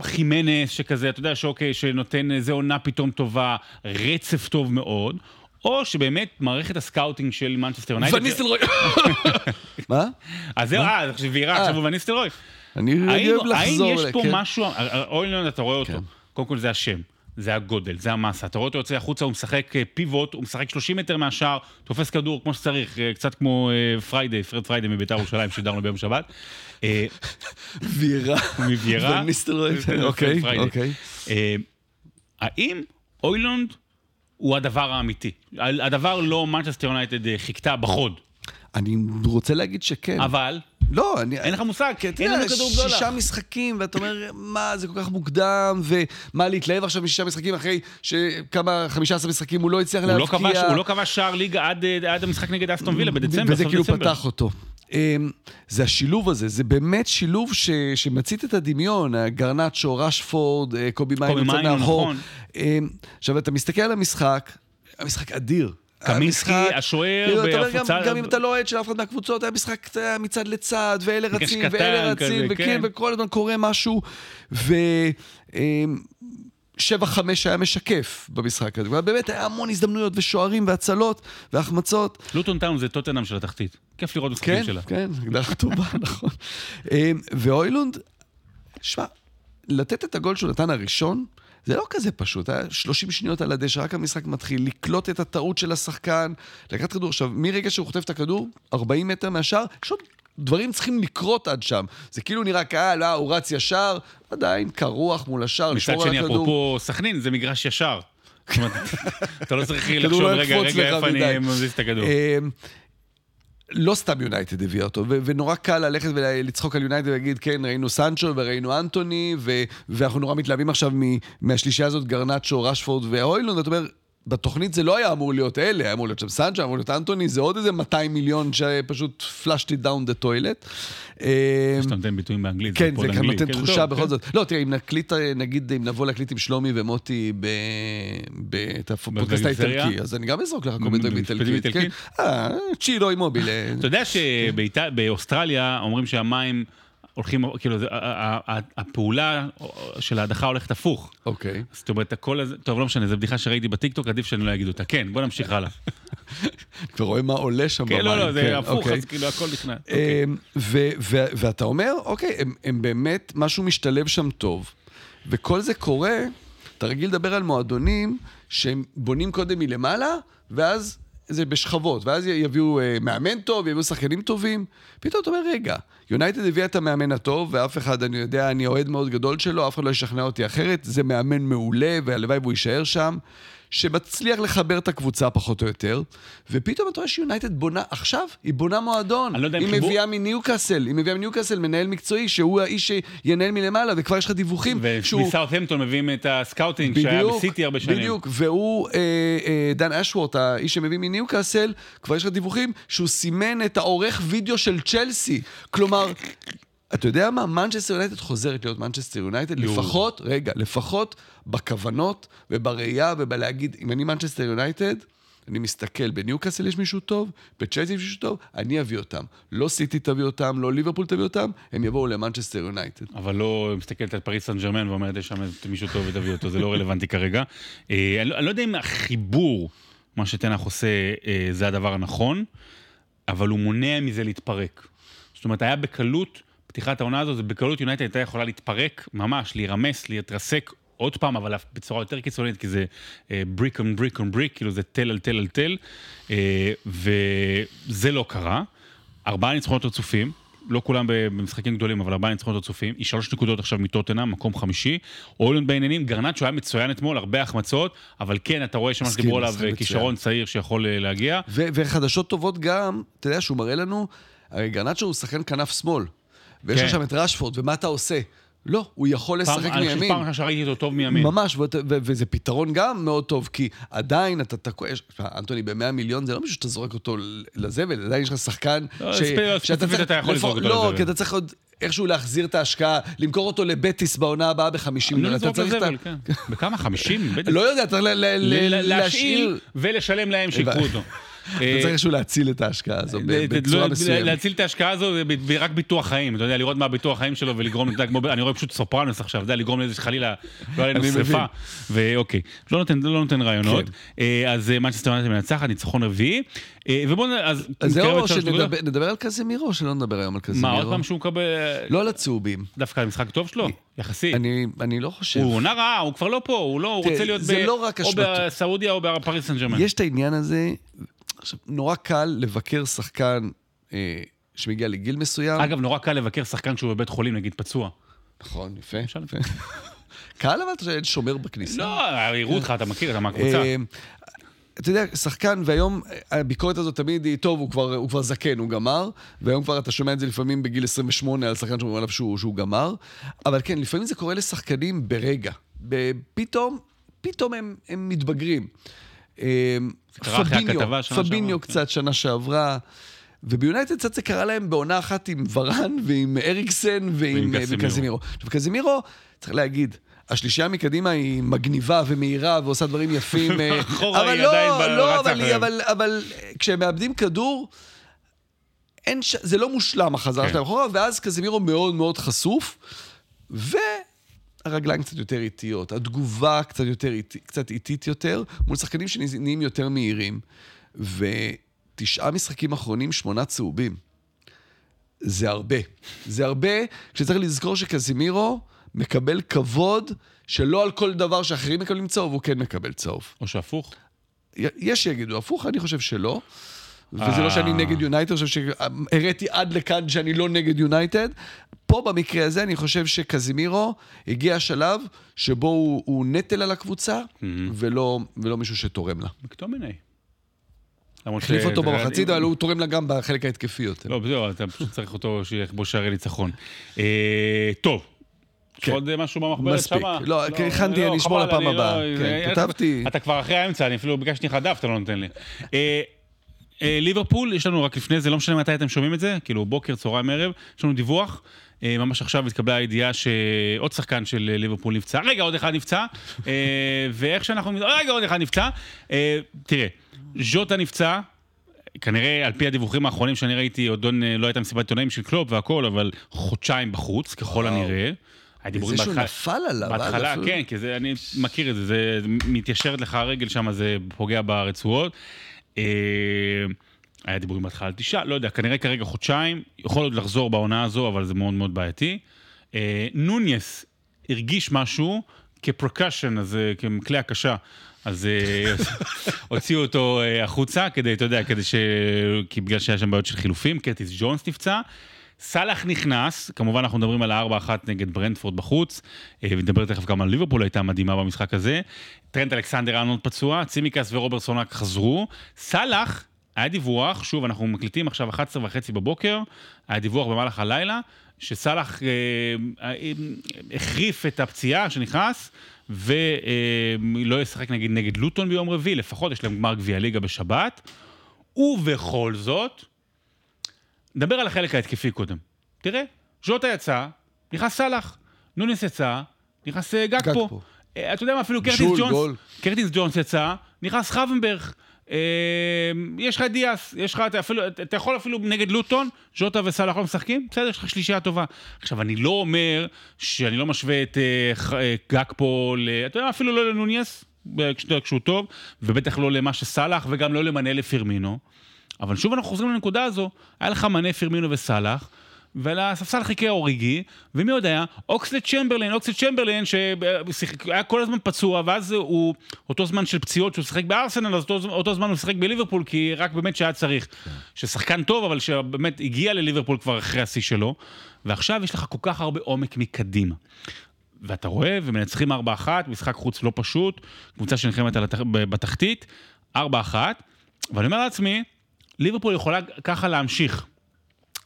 חימנס שכזה, אתה יודע שאוקיי, שנותן איזה עונה פתאום טובה, רצף טוב מאוד. או שבאמת מערכת הסקאוטינג של מנצ'סטר יונייטד... וניסטלרוי. מה? אז זהו, אה, עכשיו וירה, אה. עכשיו הוא וניסטלרוי. אני האם, אוהב האם לחזור, יש ל- פה כן. משהו, הוילונד אתה רואה אותו, כן. קודם כל זה השם. זה הגודל, זה המסה. אתה רואה אותו יוצא החוצה, הוא משחק אה, פיבוט, הוא משחק 30 מטר מהשער, תופס כדור כמו שצריך, אה, קצת כמו אה, פריידי, פרד פריידי מביתר ירושלים, שידרנו ביום שבת. ויירה. מביירה. אוקיי. אוקיי. האם אוילונד הוא הדבר האמיתי? הדבר לא מנצ'סטר יונייטד חיכתה בחוד, אני רוצה להגיד שכן. אבל לא, אני... אין לך מושג, כי אתה אין לנו יודע, כדור גדולה. שישה משחקים, ואתה אומר, מה, זה כל כך מוקדם, ומה להתלהב עכשיו משישה משחקים אחרי שכמה, חמישה עשר משחקים הוא לא הצליח לא להבקיע. הוא לא כבש שער ליגה עד, אה, עד המשחק נגד אסטון וילה בדצמבר, וזה כאילו דצמבר. פתח אותו. אמ, זה השילוב הזה, זה באמת שילוב ש, שמצית את הדמיון, גרנצ'ו, רשפורד, אה, קובי מיין יוצא מיינו. נכון. אמ, עכשיו, אתה מסתכל על המשחק, המשחק אדיר. קמינסקי, המשחק- השוער, כאילו, אומר, גם, בהפצה- גם אם אתה לא אוהד של אף אחד מהקבוצות, היה משחק מצד לצד, ואלה רצים, ואלה רצים, וכן, כן. וכל הזמן קורה משהו, ו... אמ, שבע חמש היה משקף במשחק הזה, באמת היה המון הזדמנויות ושוערים והצלות והחמצות. לוטון טאון זה טוטנאם של התחתית. כיף לראות משחקים כן, שלה. כן, הגדרה טובה, נכון. אמ, ואוילונד, שמע, לתת את הגול שהוא נתן הראשון, זה לא כזה פשוט, היה 30 שניות על הדשא, רק המשחק מתחיל, לקלוט את הטעות של השחקן, לקחת כדור. עכשיו, מרגע שהוא חוטף את הכדור, 40 מטר מהשאר, יש עוד דברים צריכים לקרות עד שם. זה כאילו נראה קהל, אה, הוא רץ ישר, עדיין קרוח מול השאר, מצד לשמור על שני, הכדור. אפרופו סכנין, זה מגרש ישר. אתה לא צריך כדור לחשוב, לא רגע, רגע, איפה מדי." אני מזיז את הכדור. לא סתם יונייטד הביאה אותו, ו- ונורא קל ללכת ולצחוק על יונייטד ולהגיד, כן, ראינו סנצ'ו וראינו אנטוני, ו- ואנחנו נורא מתלהבים עכשיו מ- מהשלישייה הזאת, גרנצ'ו, רשפורד ואוילון, ואתה אומר, בתוכנית זה לא היה אמור להיות אלה, היה אמור להיות שם סנצ'ו, היה אמור להיות אנטוני, זה עוד איזה 200 מיליון שפשוט flushed it down the toilet. שאתה נותן ביטויים באנגלית, כן, זה גם. נותן כן, תחושה בכל כן. זאת. לא, תראה, אם נקליט, נגיד, אם נבוא להקליט עם שלומי ומוטי ב- ב- את הפודקאסט בגליזריה? האיטלקי, אז אני גם אזרוק לך כל מיני דברים באיטלקית. כן. אה, צ'ירו אימובילה. אתה יודע שבאוסטרליה אומרים שהמים הולכים, כאילו, הפעולה של ההדחה הולכת הפוך. אוקיי. זאת אומרת, הכל הזה, טוב, לא משנה, זו בדיחה שראיתי בטיקטוק, עדיף שאני לא אגיד אותה. כן, בוא נמשיך הלאה. כבר רואה מה עולה שם במים. כן, לא, לא, כן, זה הפוך, אוקיי. אז כאילו הכל. אוקיי. אמ, ו- ואתה אומר, אוקיי, הם- באמת, משהו משתלב שם טוב. וכל זה קורה, אתה רגיל לדבר על מועדונים שהם בונים קודם מלמעלה, ואז זה בשכבות, ואז יביאו אה, מאמן טוב, יביאו שחקנים טובים. פתאום אתה אומר, רגע, יונייטד הביאה את המאמן הטוב, ואף אחד, אני יודע, אני אוהד מאוד גדול שלו, אף אחד לא ישכנע אותי אחרת, זה מאמן מעולה, והלוואי והוא יישאר שם. שמצליח לחבר את הקבוצה פחות או יותר, ופתאום אתה רואה שיונייטד בונה, עכשיו, היא בונה מועדון. אני לא יודע אם היא חיבור- מביאה מניוקאסל, היא מביאה מניוקאסל מנהל מקצועי, שהוא האיש שינהל מלמעלה, וכבר יש לך דיווחים שהוא... ומסאוטהמפטון מביאים את הסקאוטינג שהיה בסיטי הרבה שנים. בדיוק, והוא, אה, אה, דן אשוורט, האיש שמביא מניוקאסל, כבר יש לך דיווחים שהוא סימן את העורך וידאו של צ'לסי. כלומר, אתה יודע מה? מנצ'סטר יונייטד חוזרת להיות מנצ'סטר יונייטד. לפחות, רגע, לפחות בכוונות ובראייה ובלהגיד, אם אני מנצ'סטר יונייטד, אני מסתכל, בניוקאסל יש מישהו טוב, בצ'לסי יש מישהו טוב, אני אביא אותם. לא סיטי תביא אותם, לא ליברפול תביא אותם, הם יבואו למנצ'סטר יונייטד. אבל לא מסתכלת על פריס סן ג'רמן ואומרת, יש שם מישהו טוב ותביא אותו, זה לא רלוונטי כרגע. אה, אני לא- אני לא יודע אם החיבור, מה שטן האח עושה, אה, זה הדבר הנכון, אבל הוא מונע מזה להתפרק. זאת אומרת, היה בקלות, פתיחת העונה הזאת, זה בקלות יונייטד הייתה יכולה להתפרק, ממש, להירמס, להתרסק עוד פעם, אבל בצורה יותר קיצונית, כי זה brick on brick on brick, כאילו זה תל על תל על תל, אה, וזה לא קרה. ארבעה ניצחונות רצופים, לא כולם במשחקים גדולים, אבל ארבעה ניצחונות רצופים, היא שלוש נקודות עכשיו מטוטנאם, מקום חמישי. אולנד בעניינים, גרנצ'ו היה מצוין אתמול, הרבה החמצות, אבל כן, אתה רואה שמה שדיברו עליו. כישרון צעיר שיכול אה, להגיע. וחדשות טובות גם, אתה יודע שהוא מראה לנו, הרי גרנצ'ו הוא שחקן כנף שמאל, ויש כן. לך שם את רשפורד, ומה אתה עושה? לא, הוא יכול פעם- לשחק אני חושב מימין. פעם ראשונה שראיתי אותו טוב מימין. ממש, ואת- ו- וזה פתרון גם מאוד טוב, כי עדיין אתה תקוע, יש- אנטוני ב-100 מיליון זה לא מישהו שאתה זורק אותו לזבל, עדיין יש לך שחקן לא, ספ- ספציפית אתה יכול לזרוק אותו לא, לזבל. כי אתה צריך עוד איכשהו להחזיר את ההשקעה, למכור אותו לבטיס בעונה הבאה ב-50 לא מיליון, לזרוק צריך את ה... לזבל, כן. בכמה? 50? בטח. לא יודע, צריך ל- ל- ל- ל- להשאיל ולשלם להם שיקחו. אותו. אתה צריך איכשהו להציל את ההשקעה הזו ב- ל- בצורה לא- מסוימת. להציל את ההשקעה הזו זה רק ביטוח חיים, אתה יודע, לראות מה הביטוח חיים שלו ולגרום, אתה יודע, כמו, ב- אני רואה פשוט סופרנוס עכשיו, אתה יודע, לגרום לזה שחלילה לא היה לנו. מבין. ואוקיי, לא נותן, לא נותן רעיונות. כן. אה, אז אה, מנצ'סטר יונייטד מנצחת, ניצחון רביעי. אה, ובואו, אז... זהו, או. שנדבר נדבר על קזמירו, או שלא נדבר היום על מה, קזמירו? עוד פעם שהוא מקבל... לא על הצהובים. דווקא משחק טוב שלו? יחסית. אני אני לא חושב. הוא עונה רעה, הוא כבר לא פה, הוא לא, הוא רוצה להיות זה ב- לא רק או אשמתו. בסעודיה או בפריס סן ג'רמן. יש את העניין הזה, עכשיו, נורא קל לבקר שחקן אה, שמגיע לגיל מסוים. אגב, נורא קל לבקר שחקן שהוא בבית חולים, נגיד פצוע. נכון, יפה. אפשר יפה. קל אבל אתה שאין שומר בכניסה. לא, יראו אותך, אתה מכיר, אתה מהקבוצה. אה, אתה יודע, שחקן, והיום אה, הביקורת הזאת תמיד היא, טוב, הוא כבר, הוא כבר זקן, הוא גמר, והיום כבר אתה שומע את זה לפעמים בגיל 28 על שחקן שאומרים עליו שהוא, שהוא גמר, אבל כן, לפעמים זה קורה לשחקנים ברגע. פתאום, פתאום הם, הם מתבגרים. פביניו. קצת שנה שעברה. וביונייטד קצת זה קרה להם בעונה אחת עם ורן ועם אריקסן ועם ועם אה, קזמירו. וקזמירו. עכשיו, קזמירו, צריך להגיד, השלישייה מקדימה היא מגניבה ומהירה ועושה דברים יפים. אה, אבל לא, לא, אבל. אבל, אבל אה, כשהם מאבדים כדור, אין ש... זה לא מושלם החזרה כן. שלהם אחורה, ואז קזמירו מאוד מאוד חשוף, והרגליים קצת יותר איטיות, התגובה קצת יותר קצת איטית יותר, מול שחקנים שנהיים יותר מהירים. ותשעה משחקים אחרונים, שמונה צהובים. זה הרבה. זה הרבה, כשצריך לזכור שקזימירו מקבל כבוד שלא על כל דבר שאחרים מקבלים צהוב, הוא כן מקבל צהוב. או שהפוך. יש שיגידו הפוך, אני חושב שלא. וזה אה. לא שאני נגד יונייטד, אני חושב שהראיתי עד לכאן שאני לא נגד יונייטד. פה במקרה הזה אני חושב שקזימירו הגיע השלב שבו הוא, הוא נטל על הקבוצה, ולא, ולא מישהו שתורם לה. מקטומיני. למרות החליף אותו במחצית, אבל הוא תורם לה גם בחלק ההתקפי יותר. לא, זהו, אתה פשוט צריך אותו שיכבוש שערי ניצחון. אה, טוב. יש כן. עוד משהו במחברת מספיק. שמה? לא, כי הכנתי, אני אשמור לפעם לא- הבאה. כן, אתה- כתבתי. אתה כבר אחרי האמצע, אני אפילו ביקשתי לך דף, אתה לא נותן לי. אה, ליברפול, יש לנו רק לפני זה, לא משנה מתי אתם שומעים את זה, כאילו בוקר, צהריים, ערב, יש לנו דיווח. אה, ממש עכשיו התקבלה הידיעה שעוד שחקן של אה, ליברפול נפצע. רגע, עוד אחד נפצע. ואיך שאנחנו... רגע, עוד אחד נפצע. אה, תראה, ז'וטה נפצע, כנראה, על פי הדיווחים האחרונים שאני ראיתי, עוד לא- לא הייתה מסיבת עיתונאים של קלופ והכל, אבל חודשיים בחוץ, ככל. הנראה. הדיבורים זה שהוא נפל עליו. בהתחלה, כן, כי זה, אני מכיר את זה, זה מתיישרת לך הרגל שם, זה פוגע ברצועות. אה, היה דיבורים בהתחלה על תשעה, לא יודע, כנראה כרגע חודשיים, יכול עוד לחזור בעונה הזו, אבל זה מאוד מאוד בעייתי. אה, נוניס הרגיש משהו כפרקשן, אז אה, ככלי הקשה. אז הוציאו אותו החוצה כדי, אתה יודע, כדי ש... כי בגלל שהיה שם בעיות של חילופים, קרטיס ג'ונס נפצע. סאלח נכנס, כמובן אנחנו מדברים על ה-4-1 נגד ברנדפורד בחוץ, אה, ונדבר תכף גם על ליברפול הייתה מדהימה במשחק הזה. טרנט אלכסנדר ארנולד פצוע, צימקס ורוברטסון רק חזרו. סאלח, היה דיווח, שוב, אנחנו מקליטים עכשיו 11 וחצי בבוקר, היה דיווח במהלך הלילה, שסאלח אה, אה, החריף את הפציעה שנכנס, ולא ישחק נגיד נגד לוטון ביום רביעי, לפחות יש להם גמר גביע ליגה בשבת. ובכל זאת, נדבר על החלק ההתקפי קודם. תראה, ז'וטה יצא, נכנס סאלח, נוניס יצא, נכנס אה. גגפו. אה, אתה יודע מה, אפילו קרטיס ג'ונס, גול. קרטיס ג'ונס יצא, נכנס חוונברג. אה, יש לך את דיאס, יש לך, אתה, אפילו, אתה יכול אפילו נגד לוטון, ז'וטה וסאלח לא משחקים, בסדר, יש לך שלישייה טובה. עכשיו, אני לא אומר שאני לא משווה את ל, אתה יודע, אפילו לא לנוניס, כש- כשהוא טוב, ובטח לא למה שסאלח, וגם לא למנה לפירמינו. אבל שוב אנחנו חוזרים לנקודה הזו, היה לך מנה פירמינו וסאלח, ועל הספסל חיכה אוריגי, ומי עוד היה? אוקסלד צ'מברלין, אוקסלד צ'מברלין שהיה כל הזמן פצוע, ואז הוא, אותו זמן של פציעות שהוא שיחק בארסנל, אז אותו, אותו זמן הוא שיחק בליברפול, כי רק באמת שהיה צריך. ששחקן טוב, אבל שבאמת הגיע לליברפול כבר אחרי השיא שלו, ועכשיו יש לך כל כך הרבה עומק מקדימה. ואתה רואה, ומנצחים 4-1, משחק חוץ לא פשוט, קבוצה שנלחמת. בתחתית, 4-1, ואני אומר לעצמי, ליברפול יכולה ככה להמשיך.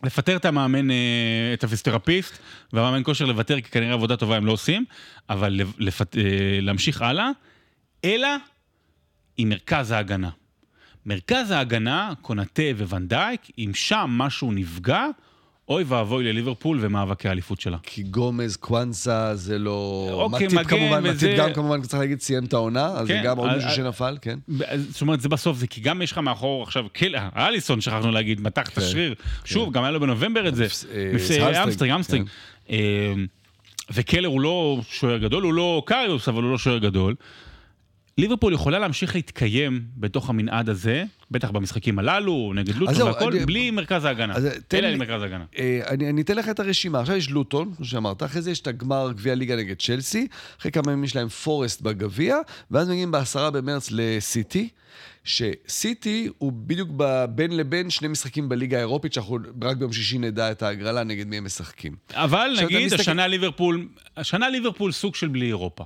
לפטר את המאמן, אה, את הפיסטרפיסט, והמאמן כושר לוותר, כי כנראה עבודה טובה הם לא עושים, אבל left... אה, להמשיך הלאה, אלא עם מרכז ההגנה. מרכז ההגנה, קונאטה וונדייק, אם שם משהו נפגע, אוי ואבוי לליברפול ומאבקי האליפות שלה. כי גומז, קוואנסה, זה לא... אוקיי, מטיפ מגן כמובן, וזה- מטיפ גם כמובן, צריך להגיד, סיים את העונה, אז זה כן, גם עוד מישהו שנפל, כן. זאת אומרת, זה בסוף, זה כי גם יש לך מאחור עכשיו, אה, אליסון, שכחנו להגיד, מתח את כן, השריר. שוב, גם היה לו בנובמבר את זה. מפס- אה, hamstring, hamstring, hamstring. כן. אה, וקלר הוא לא שוער גדול, הוא לא קריוס, אבל הוא לא שוער גדול. ליברפול יכולה להמשיך להתקיים בתוך המנעד הזה, בטח במשחקים הללו, נגד לוטון והכל, אני- בלי מרכז ההגנה. אז אלא לי- מרכז ההגנה. אה, אני, אני אתן לך את הרשימה. עכשיו יש לוטון, כמו שאמרת, אחרי זה יש את הגמר גביע ליגה נגד צ'לסי, אחרי כמה ימים יש להם פורסט בגביע, ואז מגיעים בעשרה במרץ לסיטי, שסיטי הוא בדיוק בין לבין שני משחקים בליגה האירופית, שאנחנו רק ביום שישי נדע את ההגרלה נגד מי הם משחקים. אבל נגיד, מסתכל- השנה ליברפול, השנה ליברפול סוג של בלי אירופה.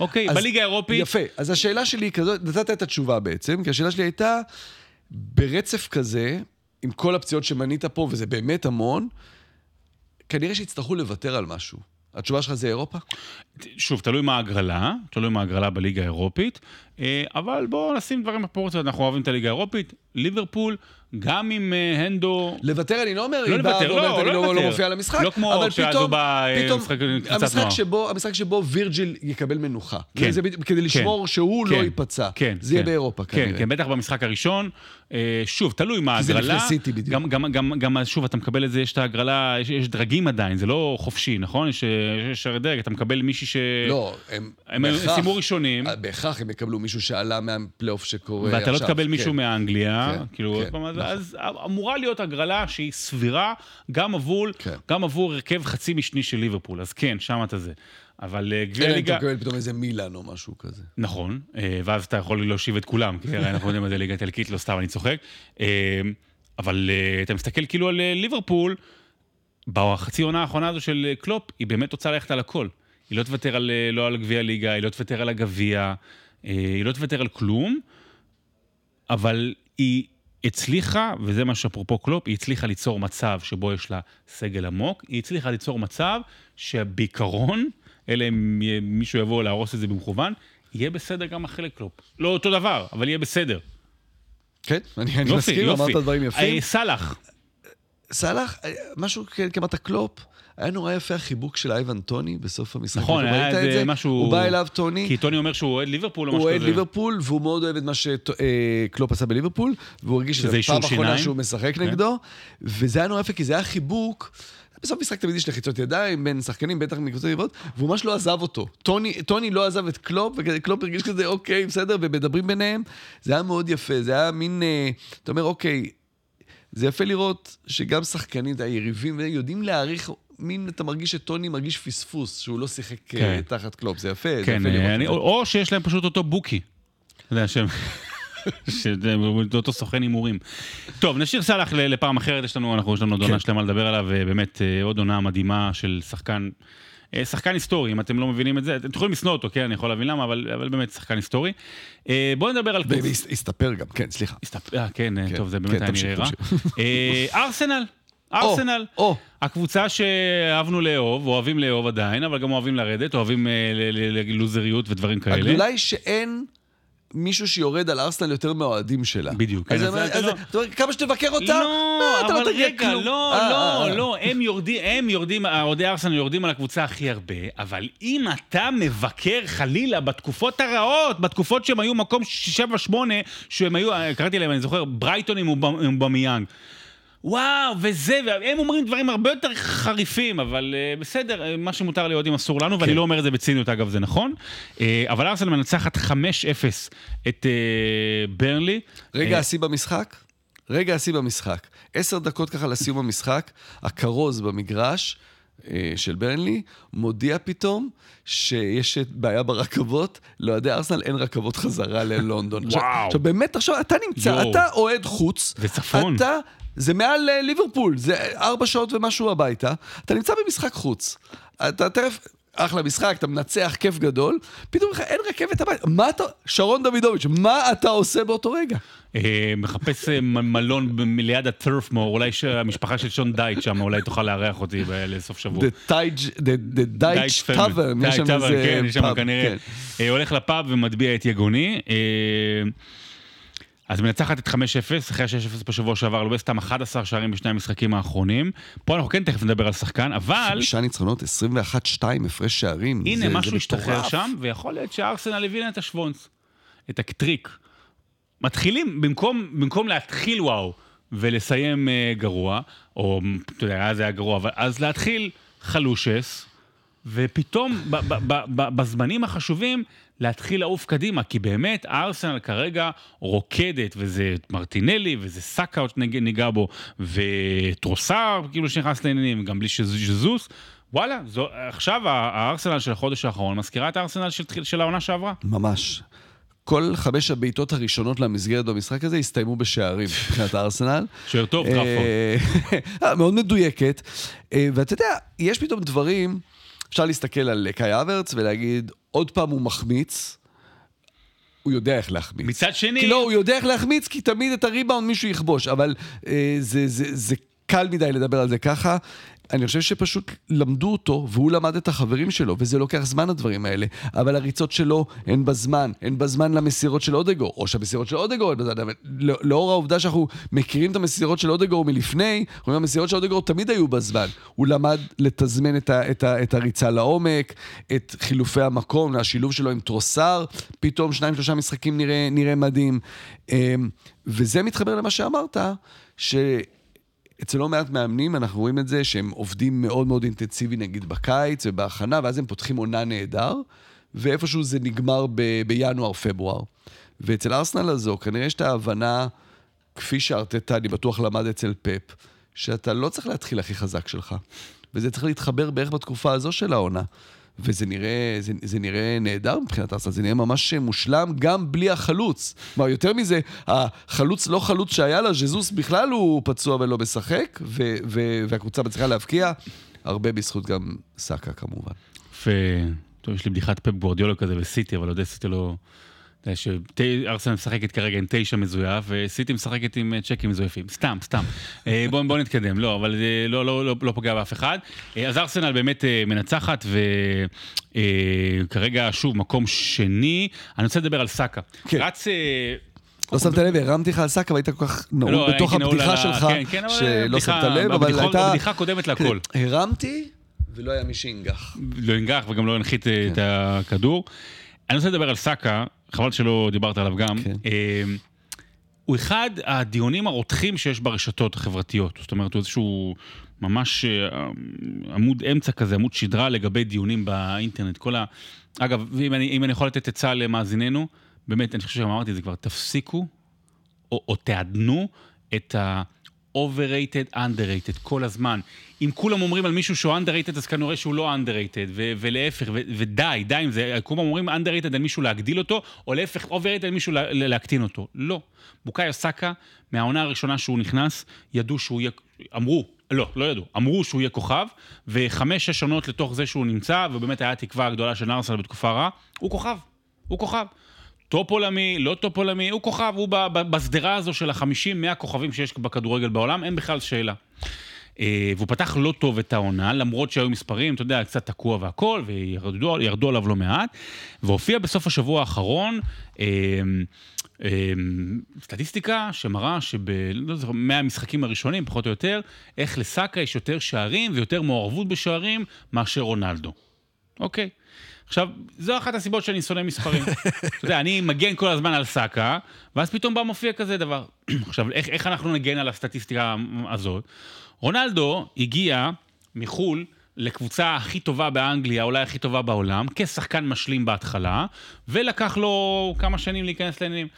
אוקיי, אז- בליגה האירופית, יפה, אז השאלה שלי היא כזאת, נתת את התשובה בעצם, כי השאלה שלי הייתה, ברצף כזה, עם כל הפציעות שמנית פה, וזה באמת המון, כנראה שיצטרכו לוותר על משהו. התשובה שלך זה אירופה? שוב, תלוי מה ההגרלה, תלוי מה ההגרלה בליגה האירופית, אה, אבל בואו נשים דברים בפרופורציות, אנחנו אוהבים את הליגה האירופית, ליברפול, גם עם אה, הנדו, לוותר, אני לא אומר, לא היא באה לוותר, ואומרת, לא, אני לא לא, לא. מופיע למשחק, לא כמו אבל פתאום, אה, פתאום, המשחק נוער. שבו, המשחק שבו וירג'יל יקבל מנוחה. כן. זה כדי לשמור שהוא לא כן, ייפצע. כן, זה יהיה כן. באירופה כן, כנראה. כן, בטח במשחק הראשון. אה, שוב, תלוי מה כי זה ההגרלה. לפני סיטי בדיוק. גם, גם, גם, גם, שוב, אתה מקבל את זה, יש את ההגרלה, יש, יש דרגים עדיין, זה לא חופשי, נכון? יש, יש דרג, אתה מקבל מישהי ש... לא, הם הם סיימו ראשונים. בהכרח הם יקבלו מישהו שעלה מהפלייאוף שקורה עכשיו. ואתה לא תקבל מישהו כן. מאנגליה, כן, כאילו, כן, עוד פעם, אז- נכון. אז אמורה להיות הגרלה שהיא סבירה גם עבור, כן. גם עבור הרכב חצי משני של ליברפול, אז כן, שם אתה זה. אבל אה, גביע אלא אם ליגה... אתה מקבל פתאום איזה מילאן או משהו כזה. נכון, אה, ואז אתה יכול להושיב את כולם, כי הרי אנחנו יודעים מה זה ליגה איטלקית, לא סתם, אני צוחק. אה, אבל אתה מסתכל כאילו על ליברפול, בחצי עונה האחרונה הזו של קלופ, היא באמת רוצה ללכת על הכל. היא לא תוותר על, לא על גביע ליגה, היא לא תוותר על הגביע, היא לא תוותר על כלום, אבל היא הצליחה, וזה מה שאפרופו קלופ, היא הצליחה ליצור מצב שבו יש לה סגל עמוק, היא הצליחה ליצור מצב שבעיקרון, אלא אם מישהו יבוא להרוס את זה במכוון, יהיה בסדר גם אחרי קלופ. לא אותו דבר, אבל יהיה בסדר. כן, אני אני יופי, מסכים, יופי. אמרת דברים יפים. אה, סאלח, סאלח, אה, משהו כמעט הקלופ, היה נורא יפה החיבוק של אייבן טוני בסוף המשחק. נכון, היה איזה זה? משהו... הוא בא אליו, טוני, כי טוני אומר שהוא אוהד ליברפול או הוא משהו אוהד כזה. ליברפול, והוא מאוד אוהב את מה שקלופ עשה בליברפול, והוא הרגיש שזה פעם אחרונה. שהוא משחק כן. נגדו, וזה היה נורא יפה, כי זה היה חיבוק. בסוף משחק תמיד יש לחיצות ידיים בין שחקנים, בטח מקבוצות יריבות, והוא ממש לא עזב אותו. טוני, טוני לא עזב את קלופ, וקלופ הרגיש כזה, אוקיי, בסדר, ומדברים ביניהם. זה היה מאוד יפה, זה היה מין, אה, אתה אומר, אוקיי, זה יפה לראות שגם שחקנים, היריבים, יודעים להעריך, מין, אתה מרגיש שטוני מרגיש פספוס, שהוא לא שיחק אה, כן. תחת קלופ, זה יפה, זה כן, יפה. אה, את אני, זה. או, שיש להם פשוט אותו בוקי. אתה יודע, שהם... אותו סוכן הימורים. טוב, נשאיר סאלח לפעם אחרת, יש לנו, אנחנו, יש לנו עוד עונה כן. שלמה לדבר עליו, ובאמת אה, עוד עונה מדהימה של שחקן, שחקן היסטורי, אם אתם לא מבינים את זה, אתם יכולים לשנוא אותו, כן, אני יכול להבין למה, אבל, אבל באמת שחקן היסטורי. בואו נדבר על... והסתפר גם, כן, סליחה. הסתפ- אה, כן, כן, טוב, זה באמת כן, היה נראה רע. תמשיך. ארסנל, ארסנל. או, הקבוצה שאהבנו לאהוב, אוהבים לאהוב עדיין, אבל גם אוהבים לרדת, אוהבים אה, ללוזריות ודברים כאלה. הגדולה היא שאין מישהו שיורד על ארסנל יותר מהאוהדים שלה. בדיוק, אז כן, לא- כמה שתבקר אותה, לא, אה, אתה לא תגיע כלום. לא, אה, לא. לא, הם יורדים, הם יורדים, אוהדי ארסנל יורדים על הקבוצה הכי הרבה, אבל אם אתה מבקר חלילה בתקופות הרעות, בתקופות שהם היו מקום 7-8, שהם היו, קראתי להם, אני זוכר, ברייטון עם אובמיאנג. וואו, וזה, והם אומרים דברים הרבה יותר חריפים, אבל uh, בסדר, uh, מה שמותר ליהודים אסור לנו, ואני כן. לא אומר את זה בציניות, אגב, זה נכון. Uh, אבל ארסנל מנצחת 5-0 את uh, ברנלי. רגע אה, השיא במשחק? רגע השיא במשחק. עשר דקות ככה לסיום המשחק, הכרוז במגרש אה, של ברנלי מודיע פתאום שיש בעיה ברכבות, לאוהדי ארסנל אין רכבות חזרה ללונדון. וואו. עכשיו באמת, עכשיו אתה נמצא, יואו. אתה אוהד חוץ. זה צפון. אתה, זה מעל אה, ליברפול, זה ארבע שעות ומשהו הביתה, אתה נמצא במשחק חוץ. אתה תכף... אחלה משחק, אתה מנצח, כיף גדול, פתאום לך אין רכבת הביתה. מה אתה... שרון דוידוביץ', מה אתה עושה באותו רגע? אה, מחפש אה, מלון ליד הטרף מור, אולי שהמשפחה של שון דייץ' שם, אולי תוכל לארח אותי לסוף שבוע. The Family. Tavern, יש שם איזה כן, יש שם פאב, כנראה. כן. הולך לפאב ומטביע את יגוני. אז מנצחת את 5-0, אחרי ה-6-0 בשבוע שעבר, לא סתם 11 שערים בשני המשחקים האחרונים. פה אנחנו כן תכף נדבר על שחקן, אבל... חמישה ניצחונות, 21-2 הפרש שערים. הנה, זה- משהו השתחרר. שם, ויכול להיות שארסנל הביא להם את השוונץ, את הטריק. מתחילים, במקום, במקום להתחיל וואו ולסיים uh, גרוע, או אתה יודע, אז היה גרוע, אבל אז להתחיל חלושס, ופתאום ב- ב- ב- בזמנים החשובים להתחיל לעוף קדימה, כי באמת הארסנל כרגע רוקדת, וזה מרטינלי, וזה סאקה עוד שנג- ניגע בו, וטרוסר כאילו שנכנס לעניינים, גם בלי שזוס. וואלה, זו, עכשיו הארסנל של החודש האחרון מזכירה את הארסנל של, של העונה שעברה. ממש. כל חמש הבעיטות הראשונות למסגרת במשחק הזה הסתיימו בשערים מבחינת הארסנל. שוער טוב, טראפורד. אה, מאוד מדויקת. אה, ואתה יודע, יש פתאום דברים, אפשר להסתכל על קאי אברץ ולהגיד, עוד פעם הוא מחמיץ, הוא יודע איך להחמיץ. מצד שני, כי לא, הוא יודע איך להחמיץ, כי תמיד את הריבאונד מישהו יכבוש, אבל אה, זה, זה, זה קל מדי לדבר על זה ככה. אני חושב שפשוט למדו אותו, והוא למד את החברים שלו, וזה לוקח זמן הדברים האלה. אבל הריצות שלו, אין בזמן, אין בזמן למסירות של אודגו, או שהמסירות של אודגו אין בזמן, אבל לא- לאור העובדה שאנחנו מכירים את המסירות של אודגו מלפני, אנחנו אומרים, המסירות של אודגו תמיד היו בזמן. הוא למד לתזמן את, ה, את, ה, את הריצה לעומק, את חילופי המקום, השילוב שלו עם טרוסר, פתאום שניים, שלושה משחקים נראה, נראה מדהים. אמ, וזה מתחבר למה שאמרת, ש... אצל לא מעט מאמנים אנחנו רואים את זה שהם עובדים מאוד מאוד אינטנסיבי נגיד בקיץ ובהכנה, ואז הם פותחים עונה נהדר, ואיפשהו זה נגמר ב- בינואר-פברואר. ואצל ארסנל הזו כנראה יש את ההבנה, כפי שארטטה, אני בטוח למד אצל פפ, שאתה לא צריך להתחיל הכי חזק שלך. וזה צריך להתחבר בערך בתקופה הזו של העונה. וזה נראה, זה, זה נראה נהדר מבחינת ארסנל, זה נראה ממש מושלם גם בלי החלוץ. כלומר, יותר מזה, החלוץ לא חלוץ שהיה לה, ז'זוס בכלל הוא פצוע ולא משחק, ו, ו, והקבוצה מצליחה להבקיע, הרבה בזכות גם סאקה כמובן. ו... טוב, יש לי בדיחת פפ גוורדיולה כזה וסיטי, אבל עוד סיטי לא... יודע שארסנל משחקת כרגע עם תשע מזויף, וסיטי משחקת עם אה, צ'קים מזויפים. סתם, סתם. אה, בואו בוא נתקדם. לא, אבל זה לא, לא, לא, לא פוגע באף אחד. אה, אז ארסנל באמת אה, מנצחת, וכרגע, שוב, מקום שני. אני רוצה לדבר על סאקה. כן. רץ... אה, לא שמת לב, הרמתי לך על סאקה והיית כל כך נעול לא, בתוך הבדיחה שלך, כן, כן, שלא שמת לב, אבל הייתה... בבדיחה קודמת להכל. כן, הרמתי, ולא היה מי שינגח. לא ינגח וגם לא ינחית אה, את כן. הכדור. אני רוצה לדבר על סאקה, חבל שלא דיברת עליו גם. כן. אה, הוא אחד הדיונים הרותחים שיש ברשתות החברתיות. זאת אומרת, הוא איזשהו ממש אה, עמוד אמצע כזה, עמוד שדרה לגבי דיונים באינטרנט. כל ה... אגב, אם אני, אם אני יכול לתת עצה למאזיננו, באמת, אני חושב שגם אמרתי את זה כבר, תפסיקו או, או תעדנו את ה-overrated, underrated כל הזמן. אם כולם אומרים על מישהו שהוא underrated, אז כנראה שהוא לא underrated, ו- ולהפך, ו- ודי, די עם זה. כולם אומרים underrated על מישהו להגדיל אותו, או להפך, overrated על מישהו לה- לה- להקטין אותו. לא. בוקאיו סאקה, מהעונה הראשונה שהוא נכנס, ידעו שהוא יהיה, אמרו, לא, לא ידעו, אמרו שהוא יהיה כוכב, וחמש, שש עונות לתוך זה שהוא נמצא, ובאמת היה התקווה הגדולה של ארסנל בתקופה רעה, הוא כוכב, הוא כוכב. טופ עולמי, לא טופ עולמי, הוא כוכב, הוא בשדרה הזו של החמישים, מאה כוכבים שיש בכדורגל בעולם, אין בכלל שאלה. אה, והוא פתח לא טוב את העונה, למרות שהיו מספרים, אתה יודע, קצת תקוע והכל, וירדו ירדו עליו לא מעט, והופיע בסוף השבוע האחרון אה, אה, סטטיסטיקה שמראה שב... לא זוכר, 100 המשחקים הראשונים, פחות או יותר, איך לסאקה יש יותר שערים ויותר מעורבות בשערים מאשר רונלדו. אוקיי. עכשיו, זו אחת הסיבות שאני שונא מספרים. אתה יודע, אני מגן כל הזמן על סאקה, ואז פתאום בא מופיע כזה דבר. עכשיו, איך, איך אנחנו נגן על הסטטיסטיקה הזאת? רונלדו הגיע מחו"ל לקבוצה הכי טובה באנגליה, אולי הכי טובה בעולם, כשחקן משלים בהתחלה, ולקח לו כמה שנים להיכנס לעניינים.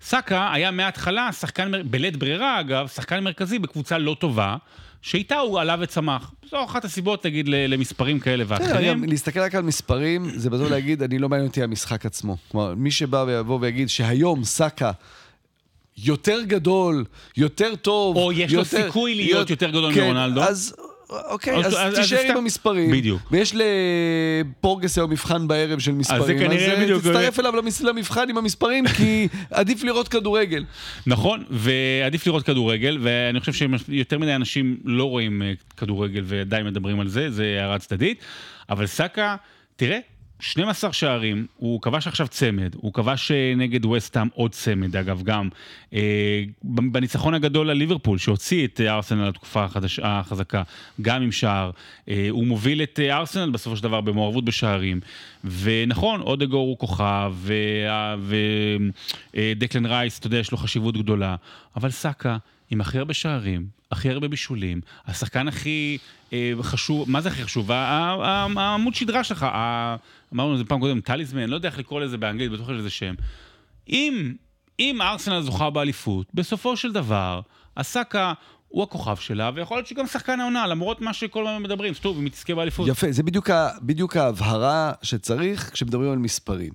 סאקה היה מההתחלה שחקן, בלית ברירה אגב, שחקן מרכזי בקבוצה לא טובה, שאיתה הוא עלה וצמח. זו אחת הסיבות, נגיד, למספרים כאלה ואחרים. להסתכל רק על מספרים, זה בסוף להגיד, אני לא מעניין אותי המשחק עצמו. כלומר, מי שבא ויבוא ויגיד שהיום סאקה יותר גדול, יותר טוב, או יש לו סיכוי להיות יותר גדול כן, מרונלדו. אז... אוקיי, אז- אז אז- אז. עם המספרים. בדיוק. ויש לפורגס היום מבחן בערב של מספרים. זה כנראה אה, בדיוק- תצטרף אליו למס- למבחן עם המספרים, כי עדיף לראות כדורגל. נכון, ועדיף לראות כדורגל, ואני חושב שיותר מדי אנשים לא רואים אה, כדורגל ועדיין מדברים על זה, זה הערה צדדית. אבל סאקה, תראה, 12 שערים, הוא כבש עכשיו צמד, הוא כבש אה, נגד וסטאם עוד צמד, אגב, גם. אה, בניצחון הגדול על ליברפול, שהוציא את ארסנל לתקופה החדש, החזקה, גם עם שער. אה, הוא מוביל את אה, ארסנל בסופו של דבר במעורבות בשערים. ונכון, אודגור הוא כוכב, ודקלן רייס, אתה יודע, יש לו חשיבות גדולה, אבל סאקה... עם הכי הרבה שערים, הכי הרבה בישולים, השחקן הכי אה, חשוב, מה זה הכי חשוב? העמוד שדרה שלך, אמרנו את זה פעם קודם, טליזמן, לא יודע איך לקרוא לזה באנגלית, בטוח יש לזה שם. אם, אם ארסנל זוכה באליפות, בסופו של דבר, הסאקה... הוא הכוכב שלה, ויכול להיות שגם שחקן העונה, למרות מה שכל הזמן מדברים, סטוב, אם היא תזכה באליפות. יפה, זה בדיוק, בדיוק ההבהרה שצריך כשמדברים על מספרים.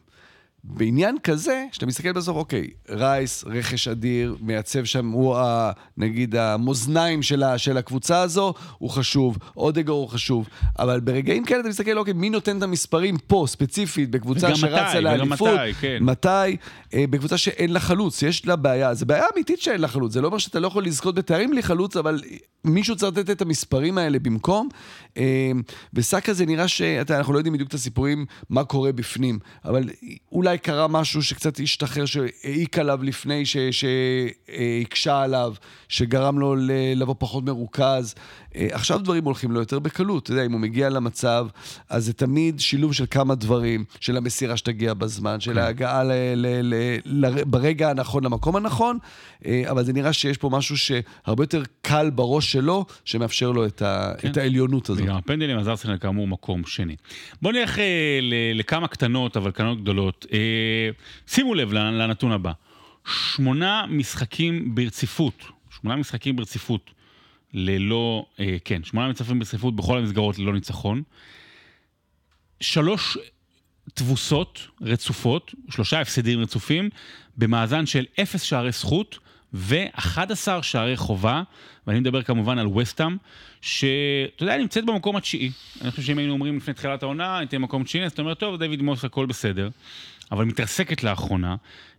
בעניין כזה, שאתה מסתכל בסוף, אוקיי, רייס, רכש אדיר, מייצב שם, הוא ה, נגיד המאזניים של, של הקבוצה הזו, הוא חשוב, אודגור הוא חשוב, אבל ברגעים כאלה אתה מסתכל, אוקיי, מי נותן את המספרים פה, ספציפית, בקבוצה שרצה לאליפות? מתי, כן. מתי, אה, בקבוצה שאין לה חלוץ, יש לה בעיה, זו בעיה אמיתית שאין לה חלוץ, זה לא אומר שאתה לא יכול לזכות בתארים בלי חלוץ, אבל מישהו צריך לתת את המספרים האלה במקום, אה, וסאקה זה נראה שאנחנו לא יודעים בדיוק את הסיפורים, מה קורה בפנים, אבל אולי... קרה משהו שקצת השתחרר, שהעיק עליו לפני, שהקשה עליו, שגרם לו לבוא פחות מרוכז. אה, עכשיו דברים הולכים לו יותר בקלות, אתה יודע, אם הוא מגיע למצב, אז זה תמיד שילוב של כמה דברים, של המסירה שתגיע בזמן, של כן. ההגעה ל, ל, ל, ל, ברגע הנכון למקום הנכון, אה, אבל זה נראה שיש פה משהו שהרבה יותר קל בראש שלו, שמאפשר לו את, ה, כן. את העליונות הזאת. וגם הפנדלים, אז ארסנל כאמור מקום שני. בואו נלך אה, לכמה קטנות, אבל קטנות גדולות. שימו לב לנתון הבא, שמונה משחקים ברציפות, שמונה משחקים ברציפות. ללא, אה, כן, שמונה מצטרפים בצפיפות בכל המסגרות ללא ניצחון. שלוש תבוסות רצופות, שלושה הפסדים רצופים, במאזן של אפס שערי זכות ו-11 שערי חובה, ואני מדבר כמובן על וסטאם, שאתה יודע, נמצאת במקום התשיעי. אני חושב שאם היינו אומרים לפני תחילת העונה, הייתי במקום תשיעי, אז אתה אומר, טוב, דיוויד מוס, הכל בסדר. אבל מתרסקת לאחרונה.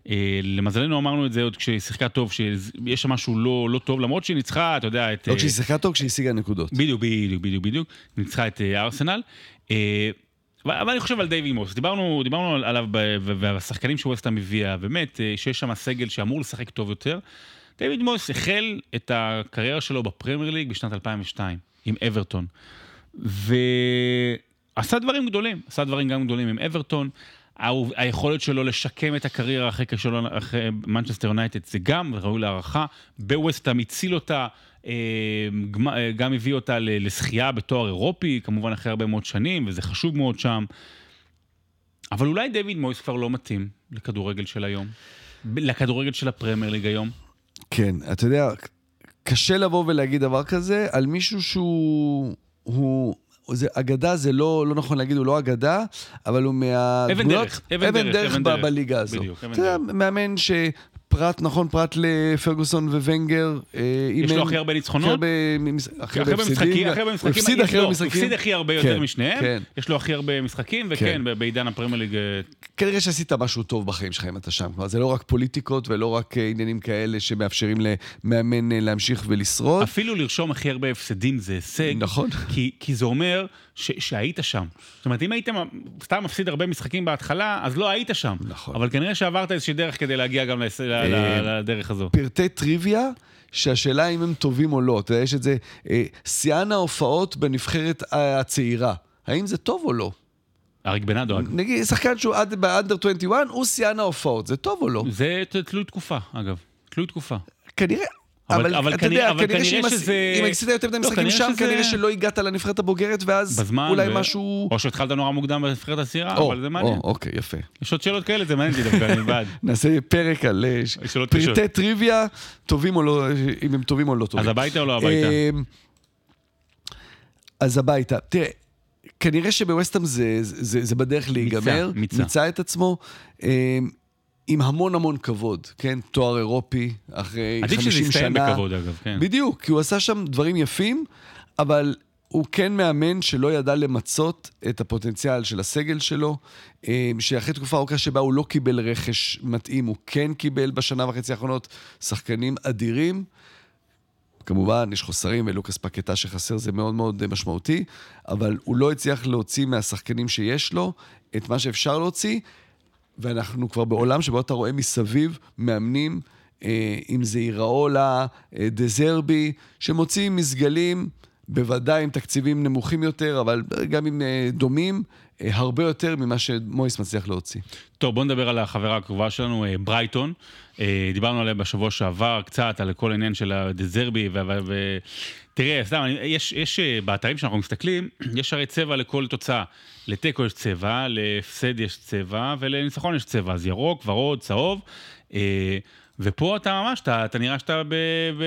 אה, למזלנו אמרנו את זה עוד כשהיא שיחקה טוב, שיש שם משהו לא, לא טוב, למרות שהיא ניצחה, אתה יודע, את... לא כשהיא שיחקה טוב, כשהיא השיגה נקודות. בדיוק, בדיוק, בדיוק, בדיוק. ניצחה את אה, ארסנל. אה, אבל אני חושב על דייוויד מויס, דיברנו, דיברנו עליו והשחקנים שווסטהאם הביאה, באמת, שיש שם סגל שאמור לשחק טוב יותר. דייוויד מויס החל את הקריירה שלו בפרמייר ליג בשנת 2002, עם אברטון. ועשה דברים גדולים, עשה דברים גם גדולים עם אברטון. היכולת שלו לשקם את הקריירה אחרי כישלון, אחרי מנצ'סטר יונייטד, זה גם ראוי להערכה. בווסטהאם הציל אותה, אה, אה, גם הביא אותה לזכייה בתואר אירופי, כמובן אחרי הרבה מאוד שנים, וזה חשוב מאוד שם. אבל אולי דויד מויס כבר לא מתאים לכדורגל של היום, לכדורגל של הפרמייר ליג היום. כן, אתה יודע, קשה לבוא ולהגיד דבר כזה על מישהו שהוא... הוא זה, אגדה זה לא, לא נכון להגיד, הוא לא אגדה, אבל הוא מהדמויות... אבן דרך, אבן, אבן דרך, דרך ב- בליגה הזו. בדיוק, אבן דרך. מאמן ש... פרט, נכון, פרט לפרגוסון וונגר. אה, יש לו הכי הרבה ניצחונות? הכי הרבה משחקים. משחקים. הפסיד הכי הרבה משחקים. הפסיד הכי הרבה יותר כן, משניהם. כן. יש לו הכי הרבה משחקים, וכן, כן. בעידן הפרמייר ליג... אה, כנראה שעשית משהו טוב בחיים שלך אם אתה שם. כלומר, זה לא רק פוליטיקות ולא רק אה, עניינים כאלה שמאפשרים למאמן להמשיך ולשרוד. אפילו לרשום הכי הרבה הפסדים זה הישג. נכון. כי זה אומר שהיית שם. זאת אומרת, אם היית סתם מפסיד הרבה משחקים בהתחלה, אז לא היית שם. נכון. אבל כנראה שעברת איזושהי דרך כדי להגיע גם לדרך הזו. פרטי טריוויה. שהשאלה אם הם טובים או לא, אתה יודע, יש את זה, אה, שיאן ההופעות בנבחרת הצעירה, האם זה טוב או לא? אריק בנאדו. נגיד, שחקן שהוא באנדר 21, הוא שיאן ההופעות, זה טוב או לא? זה תלוי תקופה, אגב. תלוי תקופה. כנראה, אבל, אבל, אתה יודע, אבל כנראה, שזה... אם עשית יותר מדי לא, משחקים שם, שזה... כנראה שלא הגעת לנבחרת הבוגרת, ואז בזמן אולי ו... משהו... או שהתחלת נורא מוקדם בנבחרת הצעירה, אבל זה מעניין. או, אוקיי, יפה. יש עוד שאלות כאלה, זה מעניין אותי דווקא, אני בעד. נעשה פרק על אה, פרטי טריוויה, טובים או לא, אם הם טובים או לא טובים. אז הביתה או לא הביתה? אמ, אז הביתה. תראה, כנראה שבווסטהאם זה, זה, זה בדרך להיגמר. מיצה, מיצה. מיצה את עצמו. עם המון המון כבוד, כן? תואר אירופי, אחרי 50 שנה. עדיף שזה יסתיים בכבוד, אגב, כן. בדיוק, כי הוא עשה שם דברים יפים, אבל הוא כן מאמן שלא ידע למצות את הפוטנציאל של הסגל שלו, אה, שאחרי תקופה ארוכה שבה הוא לא קיבל רכש מתאים, הוא כן קיבל בשנה וחצי האחרונות שחקנים אדירים. כמובן, יש חוסרים, ולוקאס פקטה שחסר זה מאוד מאוד משמעותי, אבל הוא לא הצליח להוציא מהשחקנים שיש לו את מה שאפשר להוציא, ואנחנו כבר בעולם שבו אתה רואה מסביב מאמנים, אה, אם זה איראולה, אה, דזרבי, שמוציאים מסגלים, בוודאי עם תקציבים נמוכים יותר, אבל גם עם אה, דומים, אה, הרבה יותר ממה שמויס מצליח להוציא. טוב, בוא נדבר על החברה הקרובה שלנו, אה, ברייטון. אה, דיברנו עליה בשבוע שעבר קצת, על כל העניין של הדזרבי, ו... תראה, סתם, יש, יש באתרים שאנחנו מסתכלים, יש הרי צבע לכל תוצאה. לתיקו יש צבע, להפסד יש צבע, ולניצחון יש צבע. אז ירוק, ורוד, צהוב. ופה אתה ממש, אתה, אתה נראה שאתה ב, ב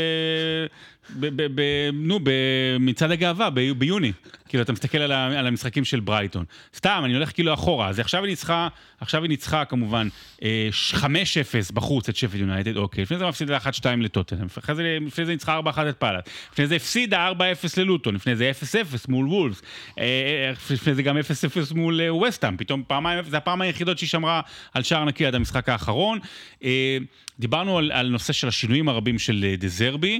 נו, במצעד הגאווה, ביוני. כאילו, אתה מסתכל על, המשחקים של ברייטון. סתם, אני הולך כאילו אחורה. אז עכשיו היא ניצחה, עכשיו היא ניצחה כמובן 5-0 אה, בחוץ את שפל יונייטד, אוקיי. לפני זה מפסידה 1-2 לטוטנאם. לפני זה ניצחה 4-1 את פאלאט. לפני זה הפסידה 4-0 ללוטון. לפני זה 0-0 מול וולפס. אה, אה, לפני זה גם 0-0 מול ווסטהאם. פתאום פעמיים, זה הפעם היחידות שהיא שמרה על שער נקי עד המשחק האחרון. דיברנו על, על נושא של השינויים הרבים של דזרבי,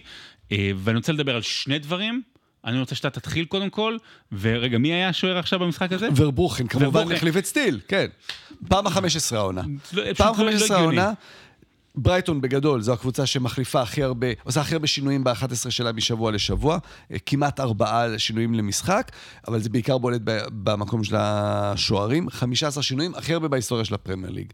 ואני רוצה לדבר על שני דברים. אני רוצה שאתה תתחיל קודם כל, ורגע, מי היה השוער עכשיו במשחק הזה? ורבוכן, כמובן החליף את סטיל, כן. פעם ה-15 העונה. לא, פעם ה-15 לא העונה. ברייטון בגדול, זו הקבוצה שמחליפה הכי הרבה, עושה הכי הרבה שינויים ב-11 שלה משבוע לשבוע, אה, כמעט ארבעה שינויים למשחק, אבל זה בעיקר בולט במקום של השוערים, 15 שינויים, הכי הרבה בהיסטוריה של הפרמייר ליג.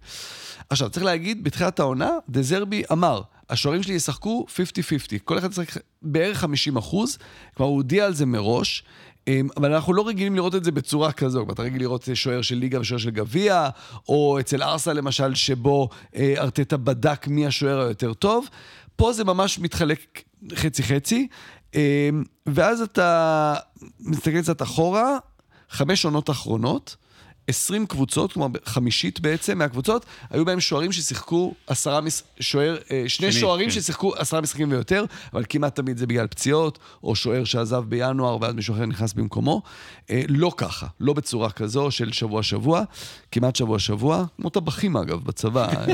עכשיו, צריך להגיד, בתחילת העונה, דזרבי אמר, השוערים שלי ישחקו 50-50, כל אחד ישחק בערך 50 אחוז, כבר הוא הודיע על זה מראש. אמ, אבל אנחנו לא רגילים לראות את זה בצורה כזו. אתה רגיל לראות שוער של ליגה ושוער של גביע, או אצל ארסה למשל, שבו אה, ארטטה בדק מי השוער היותר טוב. פה זה ממש מתחלק חצי-חצי, אמ, ואז אתה מסתכל קצת אחורה, חמש עונות אחרונות, 20 קבוצות, כלומר חמישית בעצם מהקבוצות, היו בהם שוערים ששיחקו עשרה, מש... שוער, אה, שני שוערים כן. ששיחקו עשרה משחקים ויותר, אבל כמעט תמיד זה בגלל פציעות, או שוער שעזב בינואר ואז מישהו אחר נכנס במקומו. אה, לא ככה, לא בצורה כזו של שבוע-שבוע, כמעט שבוע-שבוע, כמו טבחים אגב בצבא.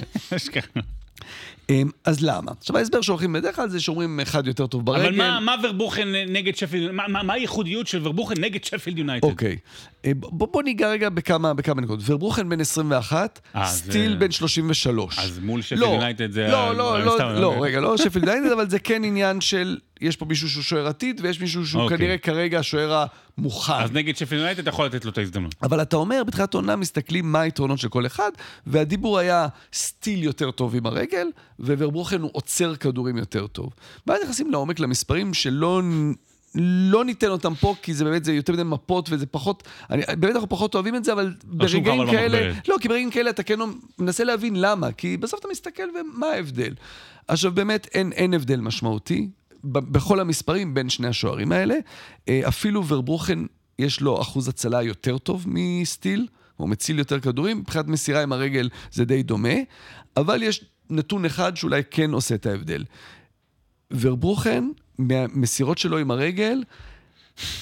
אמ, אז למה? עכשיו ההסבר שהולכים בדרך כלל זה שאומרים אחד יותר טוב ברגל. אבל מה, מה ורבוכן נגד שפילד, מה, מה, מה הייחודיות של ורבוכן נגד שפילד יונייטד? אוקיי, אה, בוא, בוא ניגע רגע בכמה, בכמה נקודות. ורבוכן בן 21, 아, סטיל זה... בן 33. אז מול שפילד לא, יונייטד זה... לא, לא, לא, לא, לא, רגע, לא שפילד יונייטד, אבל זה כן עניין של יש פה מישהו שהוא שוער עתיד, ויש מישהו שהוא okay. אוקיי. כנראה כרגע השוער המוכן. אז נגד שפילד יונייטד אתה יכול לתת לו את ההזדמנות. אבל אתה אומר, בתחילת עונה מסתכלים מה היתרונות של כל אחד, והדיבור היה סטיל יותר טוב עם הרגל, וורברוכן הוא עוצר כדורים יותר טוב. ואז נכנסים לעומק למספרים שלא... לא ניתן אותם פה, כי זה באמת, זה יותר מדי מפות וזה פחות, אני, באמת אנחנו פחות אוהבים את זה, אבל ברגעים כאלה, לא, כי ברגעים כאלה אתה כן מנסה להבין למה, כי בסוף אתה מסתכל ומה ההבדל. עכשיו באמת אין, אין הבדל משמעותי, בכל המספרים בין שני השוערים האלה. אה, אפילו ורברוכן, יש לו אחוז הצלה יותר טוב מסטיל, הוא מציל יותר כדורים, מבחינת מסירה עם הרגל זה די דומה, אבל יש נתון אחד שאולי כן עושה את ההבדל. ורברוכן, מהמסירות שלו עם הרגל,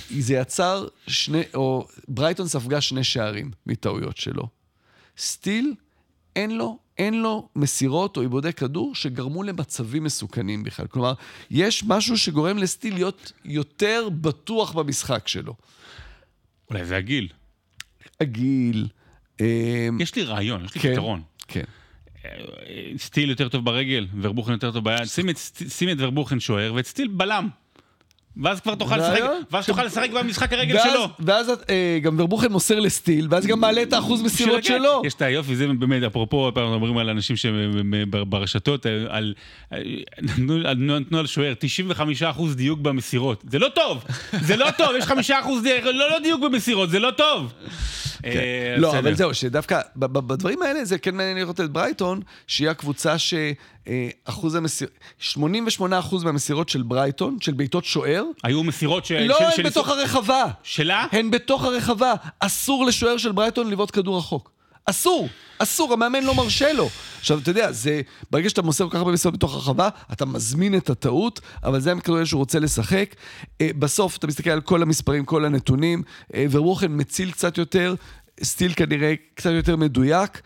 זה יצר שני, או ברייטון ספגה שני שערים מטעויות שלו. סטיל, אין לו אין לו מסירות או עיבודי כדור שגרמו למצבים מסוכנים בכלל. כלומר, יש משהו שגורם לסטיל להיות יותר בטוח במשחק שלו. אולי זה הגיל. הגיל. אמ, יש לי רעיון, יש לי כן, פתרון. כן. סטיל יותר טוב ברגל, ורבוכן יותר טוב ביד. שים את, שים את ורבוכן שוער ואת סטיל בלם. ואז כבר תוכל לשחק, ואז תוכל לשחק במשחק הרגל שלו. ואז אה, גם ורבוכן מוסר לסטיל, ואז גם מעלה את האחוז מסירות שלו. יש את היופי, זה באמת, אפרופו, פעם מדברים על אנשים שברשתות, על, נתנו על שוער, 95 אחוז דיוק במסירות. זה לא טוב, זה לא טוב, יש 5 אחוז לא, לא דיוק במסירות, זה לא טוב. כן. אה, לא, אבל זהו, שדווקא בדברים האלה זה כן מעניין לראות את ברייטון, שהיא הקבוצה שאחוז המסירות, 88 אחוז מהמסירות של ברייטון, של בעיטות שוער, היו מסירות ש... לא, הן בתוך הרחבה. שלה? הן בתוך הרחבה. אסור לשוער של ברייטון לבעוט כדור רחוק. אסור, אסור, המאמן לא מרשה לו. עכשיו, אתה יודע, זה, ברגע שאתה מוסר כל כך הרבה מסירות בתוך הרחבה, אתה מזמין את הטעות, אבל זה המקרה שהוא רוצה לשחק. אה, בסוף, אתה מסתכל על כל המספרים, כל הנתונים, אה, ורוחן מציל קצת יותר, סטיל כנראה קצת יותר מדויק.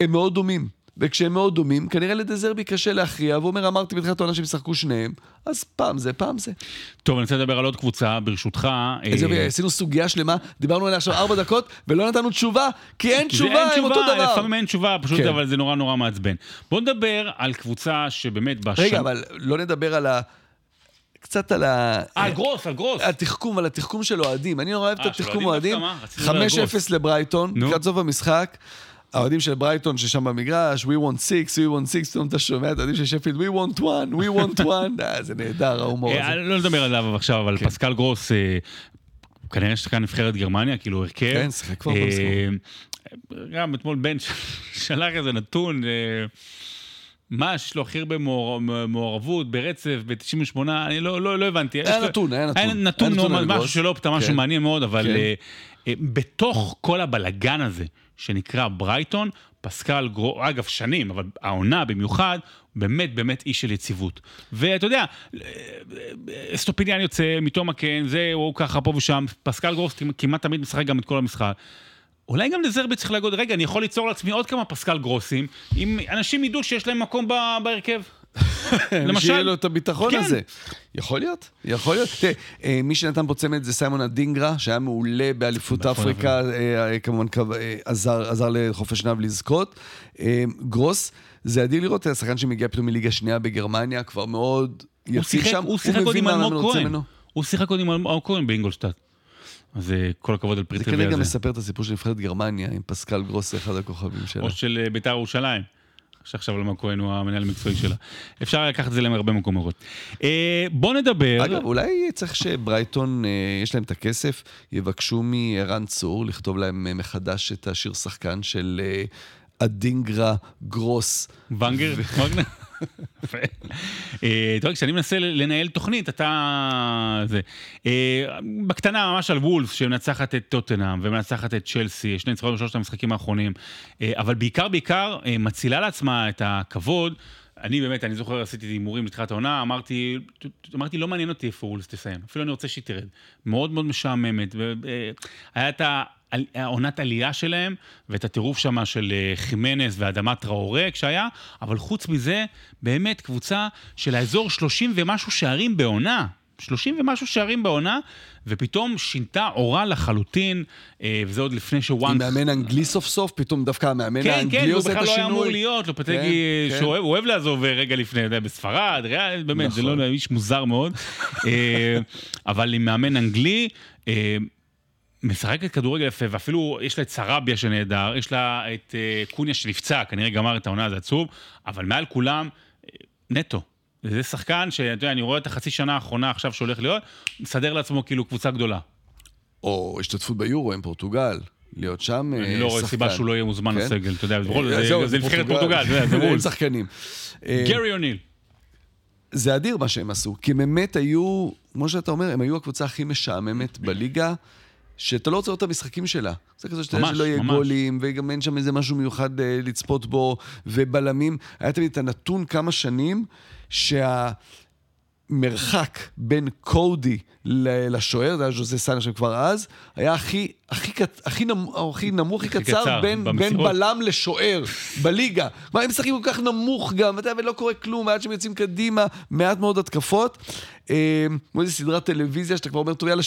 הם מאוד דומים. וכשהם מאוד דומים, כנראה לדזרבי קשה להכריע, והוא אומר, אמרתי בתחילת העונה שהם ישחקו שניהם, אז פעם זה, פעם זה. טוב, אני רוצה לדבר על עוד קבוצה, ברשותך. איזה, אה, עשינו סוגיה שלמה, דיברנו עליה עכשיו ארבע דקות, ולא נתנו תשובה, כי אין תשובה, הם אותו דבר. לפעמים אין תשובה, פשוט כן. אבל זה נורא נורא מעצבן. בוא נדבר על קבוצה שבאמת בשנה... רגע, אבל לא נדבר על ה... קצת על ה... אה, על גרוס, על גרוס. התחכום, על התחכום של אוהדים. אני נורא אוהב את אה, התחכום אוהדים אוהדים. דווקא, מה? רציתי לדבר על 5-0 לברייטון. לקראת סוף המשחק. האוהדים של ברייטון ששם במגרש, we want six, we want six, פתאום אתה שומע את האוהדים של שפילד, we want one, we want one. אה, זה נהדר, ההומור אה, הזה. לא נדבר עליו עכשיו, אבל כן. פסקל גרוס, אה, כנראה שחקן נבחרת גרמניה, כאילו הרכב. כן, שיחק כבר. גם אתמול בן שלח איזה נתון, מה, שיש לו הכי הרבה מעור- מעורבות ברצף, ב-98, אני לא לא- לא הבנתי. היה יש נתון, היה נתון. היה נתון, משהו. שלא אופתע, משהו כן. מעניין מאוד, אבל כן. בתוך כל הבלגן הזה, שנקרא ברייטון, פסקל גרוס, אגב, שנים, אבל העונה במיוחד, באמת באמת איש של יציבות. ואתה יודע, אסטופיניאן יוצא, מתום הקן, זה, הוא ככה פה ושם, פסקל גרוס כמעט תמיד משחק גם את כל המשחק. אולי גם דזרבי צריך להגיד, רגע, אני יכול ליצור לעצמי עוד כמה פסקל גרוסים, אם אנשים ידעו שיש להם מקום בהרכב. למשל- שיהיה לו את הביטחון כן. הזה. יכול להיות, יכול להיות. תראה, אה, מי שנתן פה צמד זה סיימון אדינגרה, שהיה מעולה באליפות נכון, אפריקה, אה, אה, כמובן עזר עזר לחופש נב לזכות. גרוס, זה אדיר לראות את השחקן שמגיע פתאום מליגה שנייה בגרמניה, כבר מאוד יציב שם. הוא שיחק עוד מבין עם מה אלמוג כהן. ממנו. הוא שיחק עוד עם אלמוג כהן באינגולשטאט. אז כל הכבוד על פרי זה טריוויה כנראה גם הזה. מספר את הסיפור של נבחרת גרמניה, עם פסקל גרוס, אחד הכוכבים שלה. או של בית"ר ירושלים. שעכשיו אלמוג כהן הוא המנהל המקצועי שלה. אפשר לקחת את זה להרבה מקומות. אה, בוא נדבר... אגב, אולי צריך שברייטון, אה, יש להם את הכסף, יבקשו מערן צור לכתוב להם אה, מחדש את השיר שחקן של אה, אדינגרה גרוס. ונגר? וגנר? יפה. אה, טוב, כשאני מנסה לנהל תוכנית, אתה... זה. אה, בקטנה ממש על וולס, שמנצחת את טוטנאם ומנצחת את צ'לסי, שני ניצחונות בשלושת המשחקים האחרונים, אה, אבל בעיקר בעיקר מצילה לעצמה את הכבוד. אני באמת, אני זוכר, עשיתי הימורים לתחילת העונה, אמרתי, אמרתי, לא מעניין אותי איפה וולס תסיים, אפילו אני רוצה שהיא תרד. מאוד מאוד משעממת. ו- אה, היה את ה- העונת עלייה שלהם, ואת הטירוף שם של אה, חימנס ואדמת טראורה כשהיה, אבל חוץ מזה, באמת קבוצה של האזור 30 ומשהו שערים בעונה. 30 ומשהו שערים בעונה, ופתאום שינתה עורה לחלוטין, אה, וזה עוד לפני עם שוואנק... מאמן אנגלי סוף סוף, פתאום דווקא המאמן כן, האנגלי כן, הוא עושה את בכלל לא היה אמור השינוי. להיות, לופטגי, כן, כן. שהוא אוהב- הוא אוהב לעזוב רגע לפני, אתה יודע, בספרד, ריאל, באמת, זה נכון. לא איש מוזר מאוד. אה, אבל עם מאמן אנגלי, אה, משחקת כדורגל יפה, ואפילו יש לה את סרביה שנהדר, יש לה את אה, קוניה שנפצע, כנראה גמר את העונה, זה עצוב, אבל מעל כולם, אה, נטו. זה שחקן שאתה יודע, אני רואה את החצי שנה האחרונה עכשיו שהולך להיות, מסדר לעצמו כאילו קבוצה גדולה. או השתתפות ביורו עם פורטוגל, להיות שם אה, אני לא רואה שחקן. סיבה שהוא לא יהיה מוזמן כן? לסגל, אתה יודע, זה- נבחרת פורטוגל, זה וולס. שחקנים. גרי אוניל. זה אדיר מה שהם עשו, כי הם באמת היו, כמו שאתה אומר, הם היו הקבוצה הכי משעממת בליגה, שאתה לא רוצה לראות את המשחקים שלה. זה כזה שאתה יודע שלא יהיה ממש. גולים, וגם אין שם איזה משהו מיוחד אה, לצפות בו, ובלמים. היה תמיד את הנתון כמה שנים, שהמרחק בין קודי לשוער, זה היה ז'וזה סאנה שם כבר אז, היה הכי, הכי, קט- הכי, נמוך, הכי נמוך, הכי קצר, קצר, בין, בין. בלם לשוער בליגה. כלומר, הם משחקים כל כך נמוך גם, יודע, ולא קורה כלום, ועד שהם יוצאים קדימה, מעט מאוד התקפות. אה, כמו איזה סדרת טלוויזיה שאתה כבר אומר, טוב, יאללה,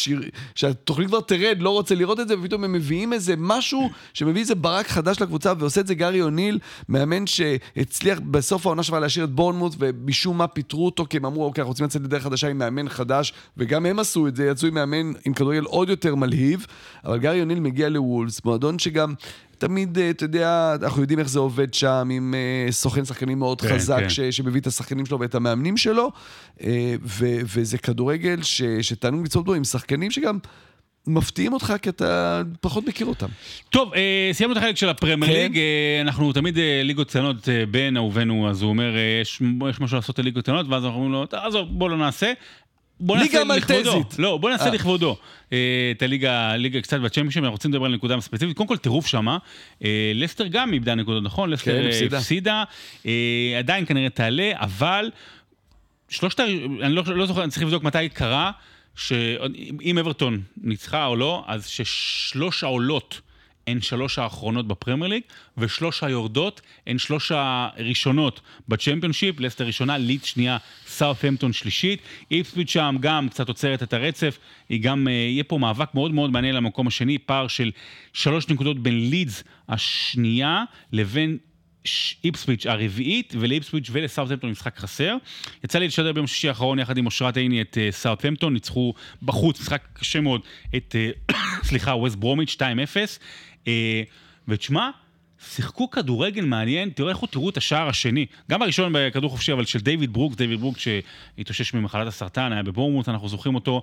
שהתוכנית כבר תרד, לא רוצה לראות את זה, ופתאום הם מביאים איזה משהו שמביא איזה ברק חדש לקבוצה, ועושה את זה גארי אוניל, מאמן שהצליח בסוף העונה שלה להשאיר את בורנמוט, ומשום מה פיטרו אותו, כי הם אמרו, אוקיי, אנחנו רוצים לצאת לדרך חדשה עם מאמן חדש, וגם הם עשו את זה, יצאו עם מאמן עם כדורגל עוד יותר מלהיב, אבל גארי אוניל מגיע לוולס, מועדון שגם... תמיד, אה, אתה יודע, אנחנו יודעים איך זה עובד שם, עם אה, סוכן שחקנים מאוד כן, חזק, כן. ש, שמביא את השחקנים שלו ואת המאמנים שלו, אה, ו, וזה כדורגל ש, שתענוג לצפות בו עם שחקנים שגם מפתיעים אותך כי אתה פחות מכיר אותם. טוב, אה, סיימנו את החלק של הפרמייר כן. ליג, אה, אנחנו תמיד אה, ליגות קטנות, אה, בן אהובנו, אז הוא אומר, אה, יש, יש משהו לעשות לליגות קטנות, ואז אנחנו אומרים לו, "טוב, עזוב, בוא לא נעשה. בוא ליגה נעשה לכבודו. מלטזית. לא, בוא נעשה אה. לכבודו. אה, את הליגה, ליגה קצת בצ'מפיונשיפ, אנחנו רוצים לדבר על נקודה ספציפית. קודם כל, טירוף שמה. אה, לסטר גם איבדה נקודות, נכון? לסטר כן, הפסידה. עדיין כנראה תעלה, אבל שלושת, ה- אני לא, לא זוכר, אני צריך לבדוק מתי קרה, שאם אברטון ניצחה או לא, אז ששלוש העולות הן שלוש האחרונות בפרמייר ליג, ושלוש היורדות הן שלוש הראשונות בצ'מפיונשיפ, לסטר ראשונה, ליד שנייה, סאות'המפטון שלישית. איפסוויץ' שם גם קצת עוצרת את הרצף, היא גם, אה, יהיה פה מאבק מאוד מאוד מעניין למקום השני, פער של שלוש נקודות בין לידס השנייה לבין איפסוויץ' הרביעית, ולאיפסוויץ' ולסאוטהמפטון משחק חסר. יצא לי לשדר ביום שישי האחרון יחד עם אושרת עיני את uh, סאוטהמפטון, ניצחו בחוץ, משחק קשה מאוד, את, uh, סליחה, ווסט ברומיץ' 2-0. Uh, ותשמע, שיחקו כדורגל מעניין, תראו איך תראו את השער השני. גם הראשון בכדור חופשי, אבל של דיוויד ברוק, דיוויד ברוק שהתאושש ממחלת הסרטן, היה בבורמוט, אנחנו זוכרים אותו.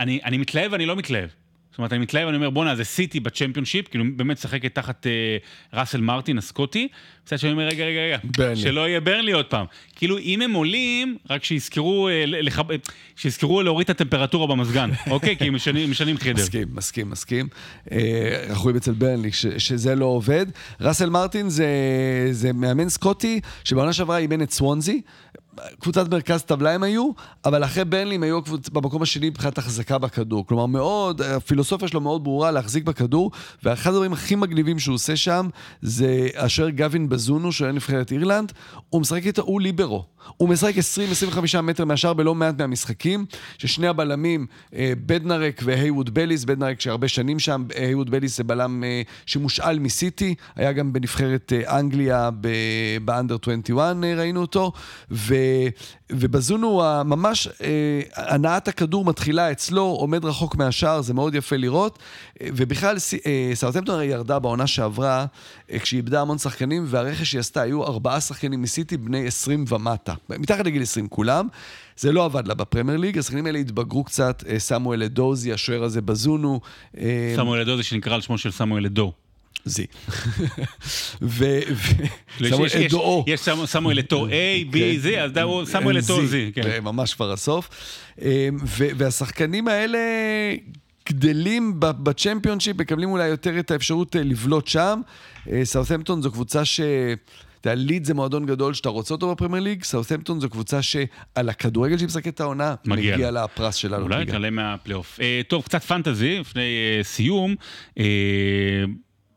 אני, אני מתלהב ואני לא מתלהב. זאת אומרת, אני מתלהב, אני אומר, בואנה, זה סיטי בצ'מפיונשיפ, כאילו באמת משחקת תחת אה, ראסל מרטין הסקוטי. מצד שני, אני אומר, רגע, רגע, רגע, ברלי. שלא יהיה ברלי עוד פעם. כאילו, אם הם עולים, רק שיזכרו, אה, לחב... שיזכרו להוריד את הטמפרטורה במזגן, אוקיי? כי הם משנים, משנים חדר. מסכים, מסכים, מסכים. אה, אנחנו רואים אצל ברלי ש, שזה לא עובד. ראסל מרטין זה, זה מאמן סקוטי, שבעונה שעברה אימן את סוונזי. קבוצת מרכז טבלה הם היו, אבל אחרי ברנלי הם היו קבוצ... במקום השני מבחינת החזקה בכדור. כלומר, מאוד, הפילוסופיה שלו מאוד ברורה להחזיק בכדור, ואחד הדברים הכי מגניבים שהוא עושה שם, זה אשר גווין בזונו, שהיה נבחרת אירלנד, הוא משחק איתו, הוא ליברו. הוא משחק 20-25 מטר מהשאר בלא מעט מהמשחקים, ששני הבלמים, אה, בדנרק והייווד בליס, בדנרק שהרבה שנים שם, הייווד בליס זה בלם אה, שמושאל מסיטי, היה גם בנבחרת אה, אנגליה באנדר 21 ראינו אותו, ו... ובזונו ממש הנעת הכדור מתחילה אצלו, עומד רחוק מהשאר, זה מאוד יפה לראות, ובכלל סאוטמפטון הרי ירדה בעונה שעברה, כשהיא איבדה המון שחקנים, והרכש שהיא עשתה, היו ארבעה שחקנים מסיטי בני 20 ומטה. מתחת לגיל 20 כולם. זה לא עבד לה בפרמייר ליג, השחקנים האלה התבגרו קצת, סמואל אדוזי, השוער הזה בזונו. סמואל אדוזי שנקרא על שמו של סמואל אדו. זי. ו... אדואו. יש סמואל אתו A, B, Z, אז סמואל אתו Z. ממש כבר הסוף. והשחקנים האלה גדלים בצ'מפיונשיפ, מקבלים אולי יותר את האפשרות לבלוט שם. סאות'מפטון זו קבוצה ש... אתה יודע, ליד זה מועדון גדול שאתה רוצה אותו בפרמייר ליג, סאות'מפטון זו קבוצה שעל הכדורגל שהיא משחקת את העונה, מגיע, מגיע לה הפרס שלנו. אולי נתעלה מהפלייאוף. אה, טוב, קצת פנטזי, לפני אה, סיום. אה,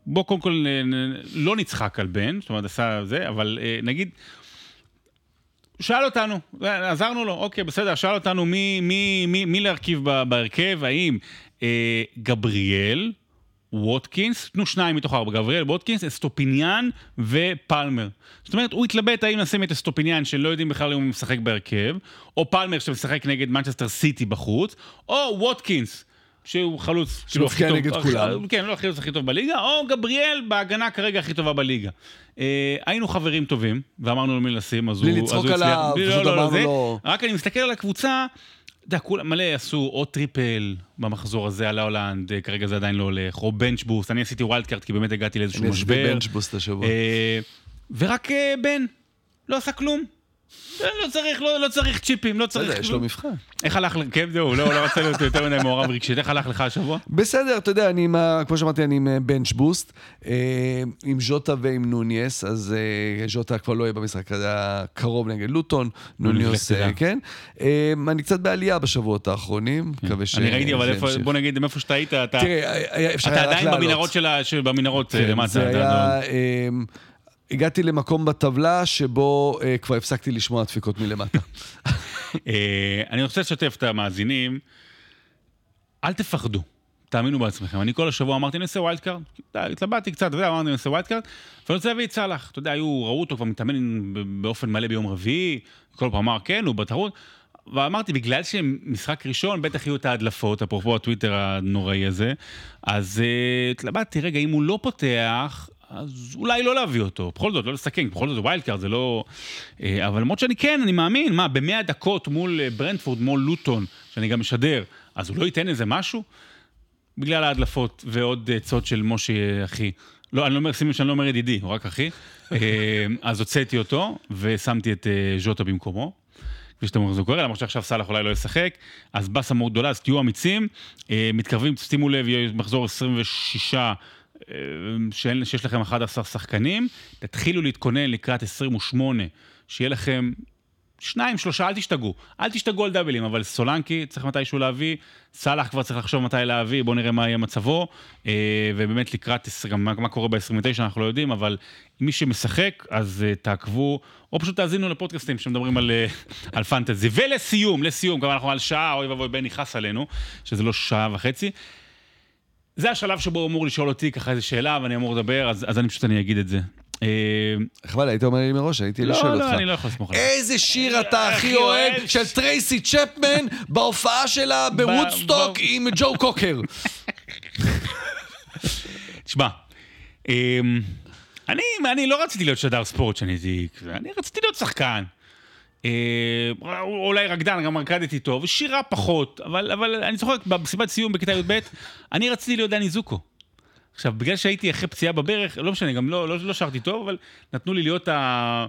בוא קודם כל אה, לא נצחק על בן, זאת אומרת, עשה זה, אבל אה, נגיד... שאל אותנו, עזרנו לו, אוקיי, בסדר, שאל אותנו מי, מי, מי, מי להרכיב בהרכב, האם אה, גבריאל, ווטקינס, תנו שניים מתוך ארבע, גבריאל, ווטקינס, אסטופיניאן ופלמר. זאת אומרת, הוא התלבט האם לשים את אסטופיניאן, שלא יודעים בכלל אם הוא משחק בהרכב, או פלמר שמשחק נגד מנצ'סטר סיטי בחוץ, או ווטקינס. שהוא חלוץ, כאילו הכי טוב, נגד כולם. כן, לא החלוץ הכי טוב בליגה, או גבריאל בהגנה כרגע הכי טובה בליגה. אה, היינו חברים טובים, ואמרנו לו מי לשים, אז הוא הצליח. בלי לצחוק עליו, פשוט אמרנו לו... רק אני מסתכל על הקבוצה, אתה יודע, כולם מלא עשו או triple במחזור הזה על ההולנד, אה, כרגע זה עדיין לא הולך, או bench boost, אני עשיתי wild card כי באמת הגעתי לאיזשהו משבר. אני עשיתי bench boost השבוע. אה, ורק אה, בן, לא עשה כלום. לא צריך, לא, לא צריך צ'יפים, לא צריך... יש לו מבחן. איך הלך, כן, זהו, לא, לא רצה להיות יותר מדי מעורב רגשית, איך הלך לך השבוע? בסדר, אתה יודע, אני עם, כמו שאמרתי, אני עם bench boost, עם ז'וטה ועם נוניאס, אז ז'וטה כבר לא יהיה במשחק, זה היה קרוב נגד לוטון, נוניאס, כן. אני קצת בעלייה בשבועות האחרונים, כן. מקווה ש... אני ראיתי, אבל בוא נגיד, איפה שאתה היית, אתה עדיין במנהרות במנהרות למטה. זה היה... הגעתי למקום בטבלה שבו אה, כבר הפסקתי לשמוע דפיקות מלמטה. אה, אני רוצה לשתף את המאזינים, אל תפחדו, תאמינו בעצמכם. אני כל השבוע אמרתי, אני אעשה wild card, התלבטתי קצת, אתה יודע, אמרתי, אני אעשה wild card, ואני רוצה להביא את סאלח. אתה יודע, היו, ראו אותו כבר מתאמן באופן מלא ביום רביעי, כל פעם אמר, כן, הוא בתחרות. ואמרתי, בגלל שמשחק ראשון, בטח יהיו את ההדלפות, אפרופו הטוויטר הנוראי הזה, אז אה, התלבטתי, רגע, אם הוא לא פותח, אז אולי לא להביא אותו, בכל זאת, לא לסכן, בכל זאת זה wild card, זה לא... אה, אבל למרות שאני כן, אני מאמין, מה, במאה דקות מול אה, ברנטפורד, מול לוטון, שאני גם משדר, אז הוא לא ייתן איזה משהו? בגלל ההדלפות ועוד עצות של משה אחי. לא, אני לא אומר, שימי שאני לא אומר ידידי, הוא רק אחי. אה, אז הוצאתי אותו, ושמתי את ז'וטה במקומו. כפי שאתם אומרים, זה קורה, למרות שעכשיו סאלח אולי לא ישחק, אז באסה מאוד גדולה, אז תהיו אמיצים, מתקרבים, שימו לב, יהיה מחזור 26 שיש לכם 11 שחקנים, תתחילו להתכונן לקראת 28, שיהיה לכם שניים, שלושה, אל תשתגעו. אל תשתגעו על דאבלים, אבל סולנקי צריך מתישהו להביא, סאלח כבר צריך לחשוב מתי להביא, בואו נראה מה יהיה מצבו, אה, ובאמת לקראת, גם מה, מה קורה ב-29 אנחנו לא יודעים, אבל מי שמשחק, אז אה, תעקבו, או פשוט תאזינו לפודקאסטים שמדברים על, אה, על פנטזי. ולסיום, לסיום, גם אנחנו על שעה, אוי ואבוי, בן יכעס עלינו, שזה לא שעה וחצי. זה השלב שבו הוא אמור לשאול אותי ככה איזה שאלה, ואני אמור לדבר, אז, אז אני פשוט אני אגיד את זה. אה, חבל, היית אומר לי מראש, הייתי לא, לשאול לא, אותך. אני לא יכול לסמוך עליך. איזה שיר אתה הכי אוהב. של טרייסי צ'פמן בהופעה שלה בוודסטוק עם ג'ו קוקר. תשמע, אמ, אני, אני לא רציתי להיות שדר ספורט שאני הייתי, אני רציתי להיות שחקן. אה, אולי רקדן, גם רקדתי טוב, שירה פחות, אבל, אבל אני זוכר במסיבת סיום בכיתה י"ב, אני רציתי להיות דני זוקו. עכשיו, בגלל שהייתי אחרי פציעה בברך, לא משנה, גם לא, לא, לא שרתי טוב, אבל נתנו לי להיות ה...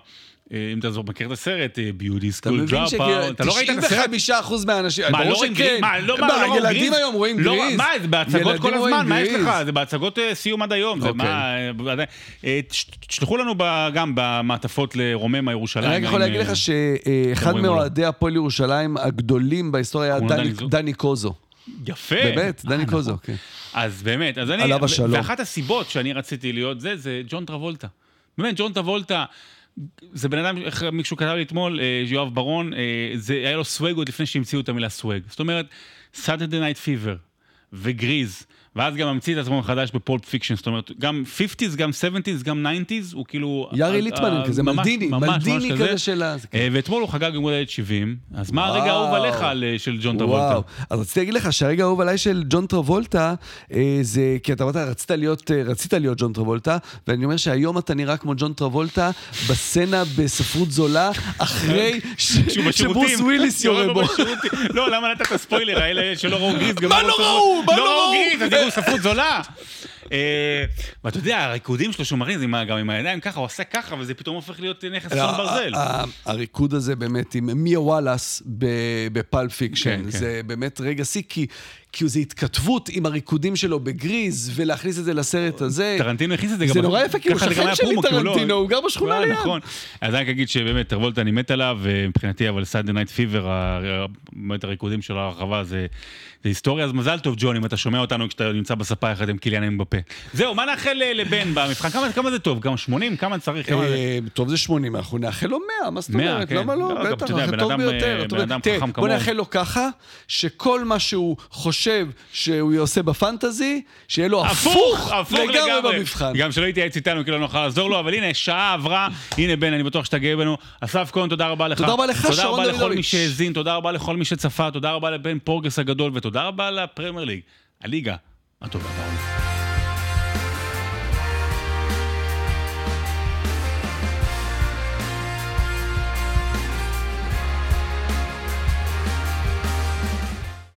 אה, אם אתה מכיר את הסרט, ביודי סקול מבין דראפ אתה לא ראית את הסרט? ש-95% מהאנשים, מה, לא רואים. גריז? מה, לא, מה, לא רואים ילדים? היום רואים לא, גריז. מה, זה בהצגות כל רואים הזמן, מה יש. לך? זה בהצגות אה, סיום עד היום. זה אוקיי. מה... אה, תשלחו לנו גם במעטפות לרוממה ירושלים. אני רק יכול להגיד לך שאחד רואים לא? מאוהדי הפועל ירושלים הגדולים בהיסטוריה היה דני- דני זו? דני קוזו. יפה. באמת, דני נכון. קוזו, כן. אז באמת, אז אני... עליו השלום. ואחת הסיבות שאני רציתי להיות זה, זה ג'ון טרבולטה. באמת, ג'ון טרבולטה, זה בן אדם, מישהו כתב לי אתמול, אה, יואב ברון, אה, זה היה לו swag עוד לפני שהמציאו את המילה swag. זאת אומרת, Saturday Night Fever וגריז, ואז גם המציא את עצמו מחדש ב Pulp Fiction, זאת אומרת, גם 50's, גם 70's, גם 90's, הוא כאילו... יארי אה, ליטמנן אה, כזה, מלדיני, מלדיני כזה של ה... אה, ואתמול הוא חגג יום הולדת 70, אז מה הרגע. האהוב עליך על, של ג'ון טרבולטה? אז רציתי להגיד לך שהרגע האהוב עליי של ג'ון טרבולטה, זה כי אתה אמרת, רצית להיות, רצית להיות ג'ון טרבולטה, ואני אומר שהיום אתה נראה כמו ג'ון טרבולטה בסצנה בספרות זולה, אחרי ש- שהוא בשירותים. שברוס וויליס יורה בו. לא, למה נתת ספוילר? האלה שלא ראו גריז. גם מה לא לא. ראו? מה לא לא ראו ראו? גריז, תראו ספרות זולה. אה, ואתה יודע, הריקודים שלו שהוא זה גם עם הידיים ככה, הוא עושה ככה, וזה פתאום הופך להיות נכס צאן ברזל. ה- ה- הריקוד הזה באמת עם מיה וואלאס ב- בפלפ פיקשן, כן, כן. זה באמת רגע שיא, כי... כי זה התכתבות עם הריקודים שלו בגריז, ולהכניס את זה לסרט הזה. טרנטינו הכניס את זה גם... זה נורא יפה, כי הוא שכן היה שלי לא- טרנטינו, הוא גר בשכונה אה, ליד. נכון. אז אני רק אגיד שבאמת, טרבולטה אני מת עליו, ומבחינתי אבל סייד נייט פיבר, באמת הריקודים של הרחבה זה היסטוריה, אז מזל טוב ג'ון, אם אתה שומע אותנו כשאתה נמצא בספה יחד עם קיליאן אמבפה. זהו, מה נאחל אה, לבן במבחן? כמה- זה טוב? כמה 80? כמה צריך? אה, טוב זה 80, אנחנו נאחל לו 100, מה זאת 100, אומרת? כן. למה לא? לא, בטח, אתה יודע, אנחנו בן טוב אדם, ביותר. טוב בן אדם תראה, חכם בוא כמוהו. נאחל לו ככה, שכל מה שהוא חושב שהוא עושה בפנטזי, שיהיה לו הפוך הפוך לגמרי במבחן. גם שלא יתייעץ איתנו, כי לא נוכל לעזור לו, אבל הנה, שעה עברה, הנה בן, אני בטוח שאתה גאה בנו. אסף כהן, תודה רבה לך. תודה רבה לך, תודה שרון רבה לכל. מי שהאזין, תודה רבה לכל מי שצפה, תודה רבה לבן פורגס הגדול, ותודה רבה לפרמייר ליג, הליגה הטובה בעולם.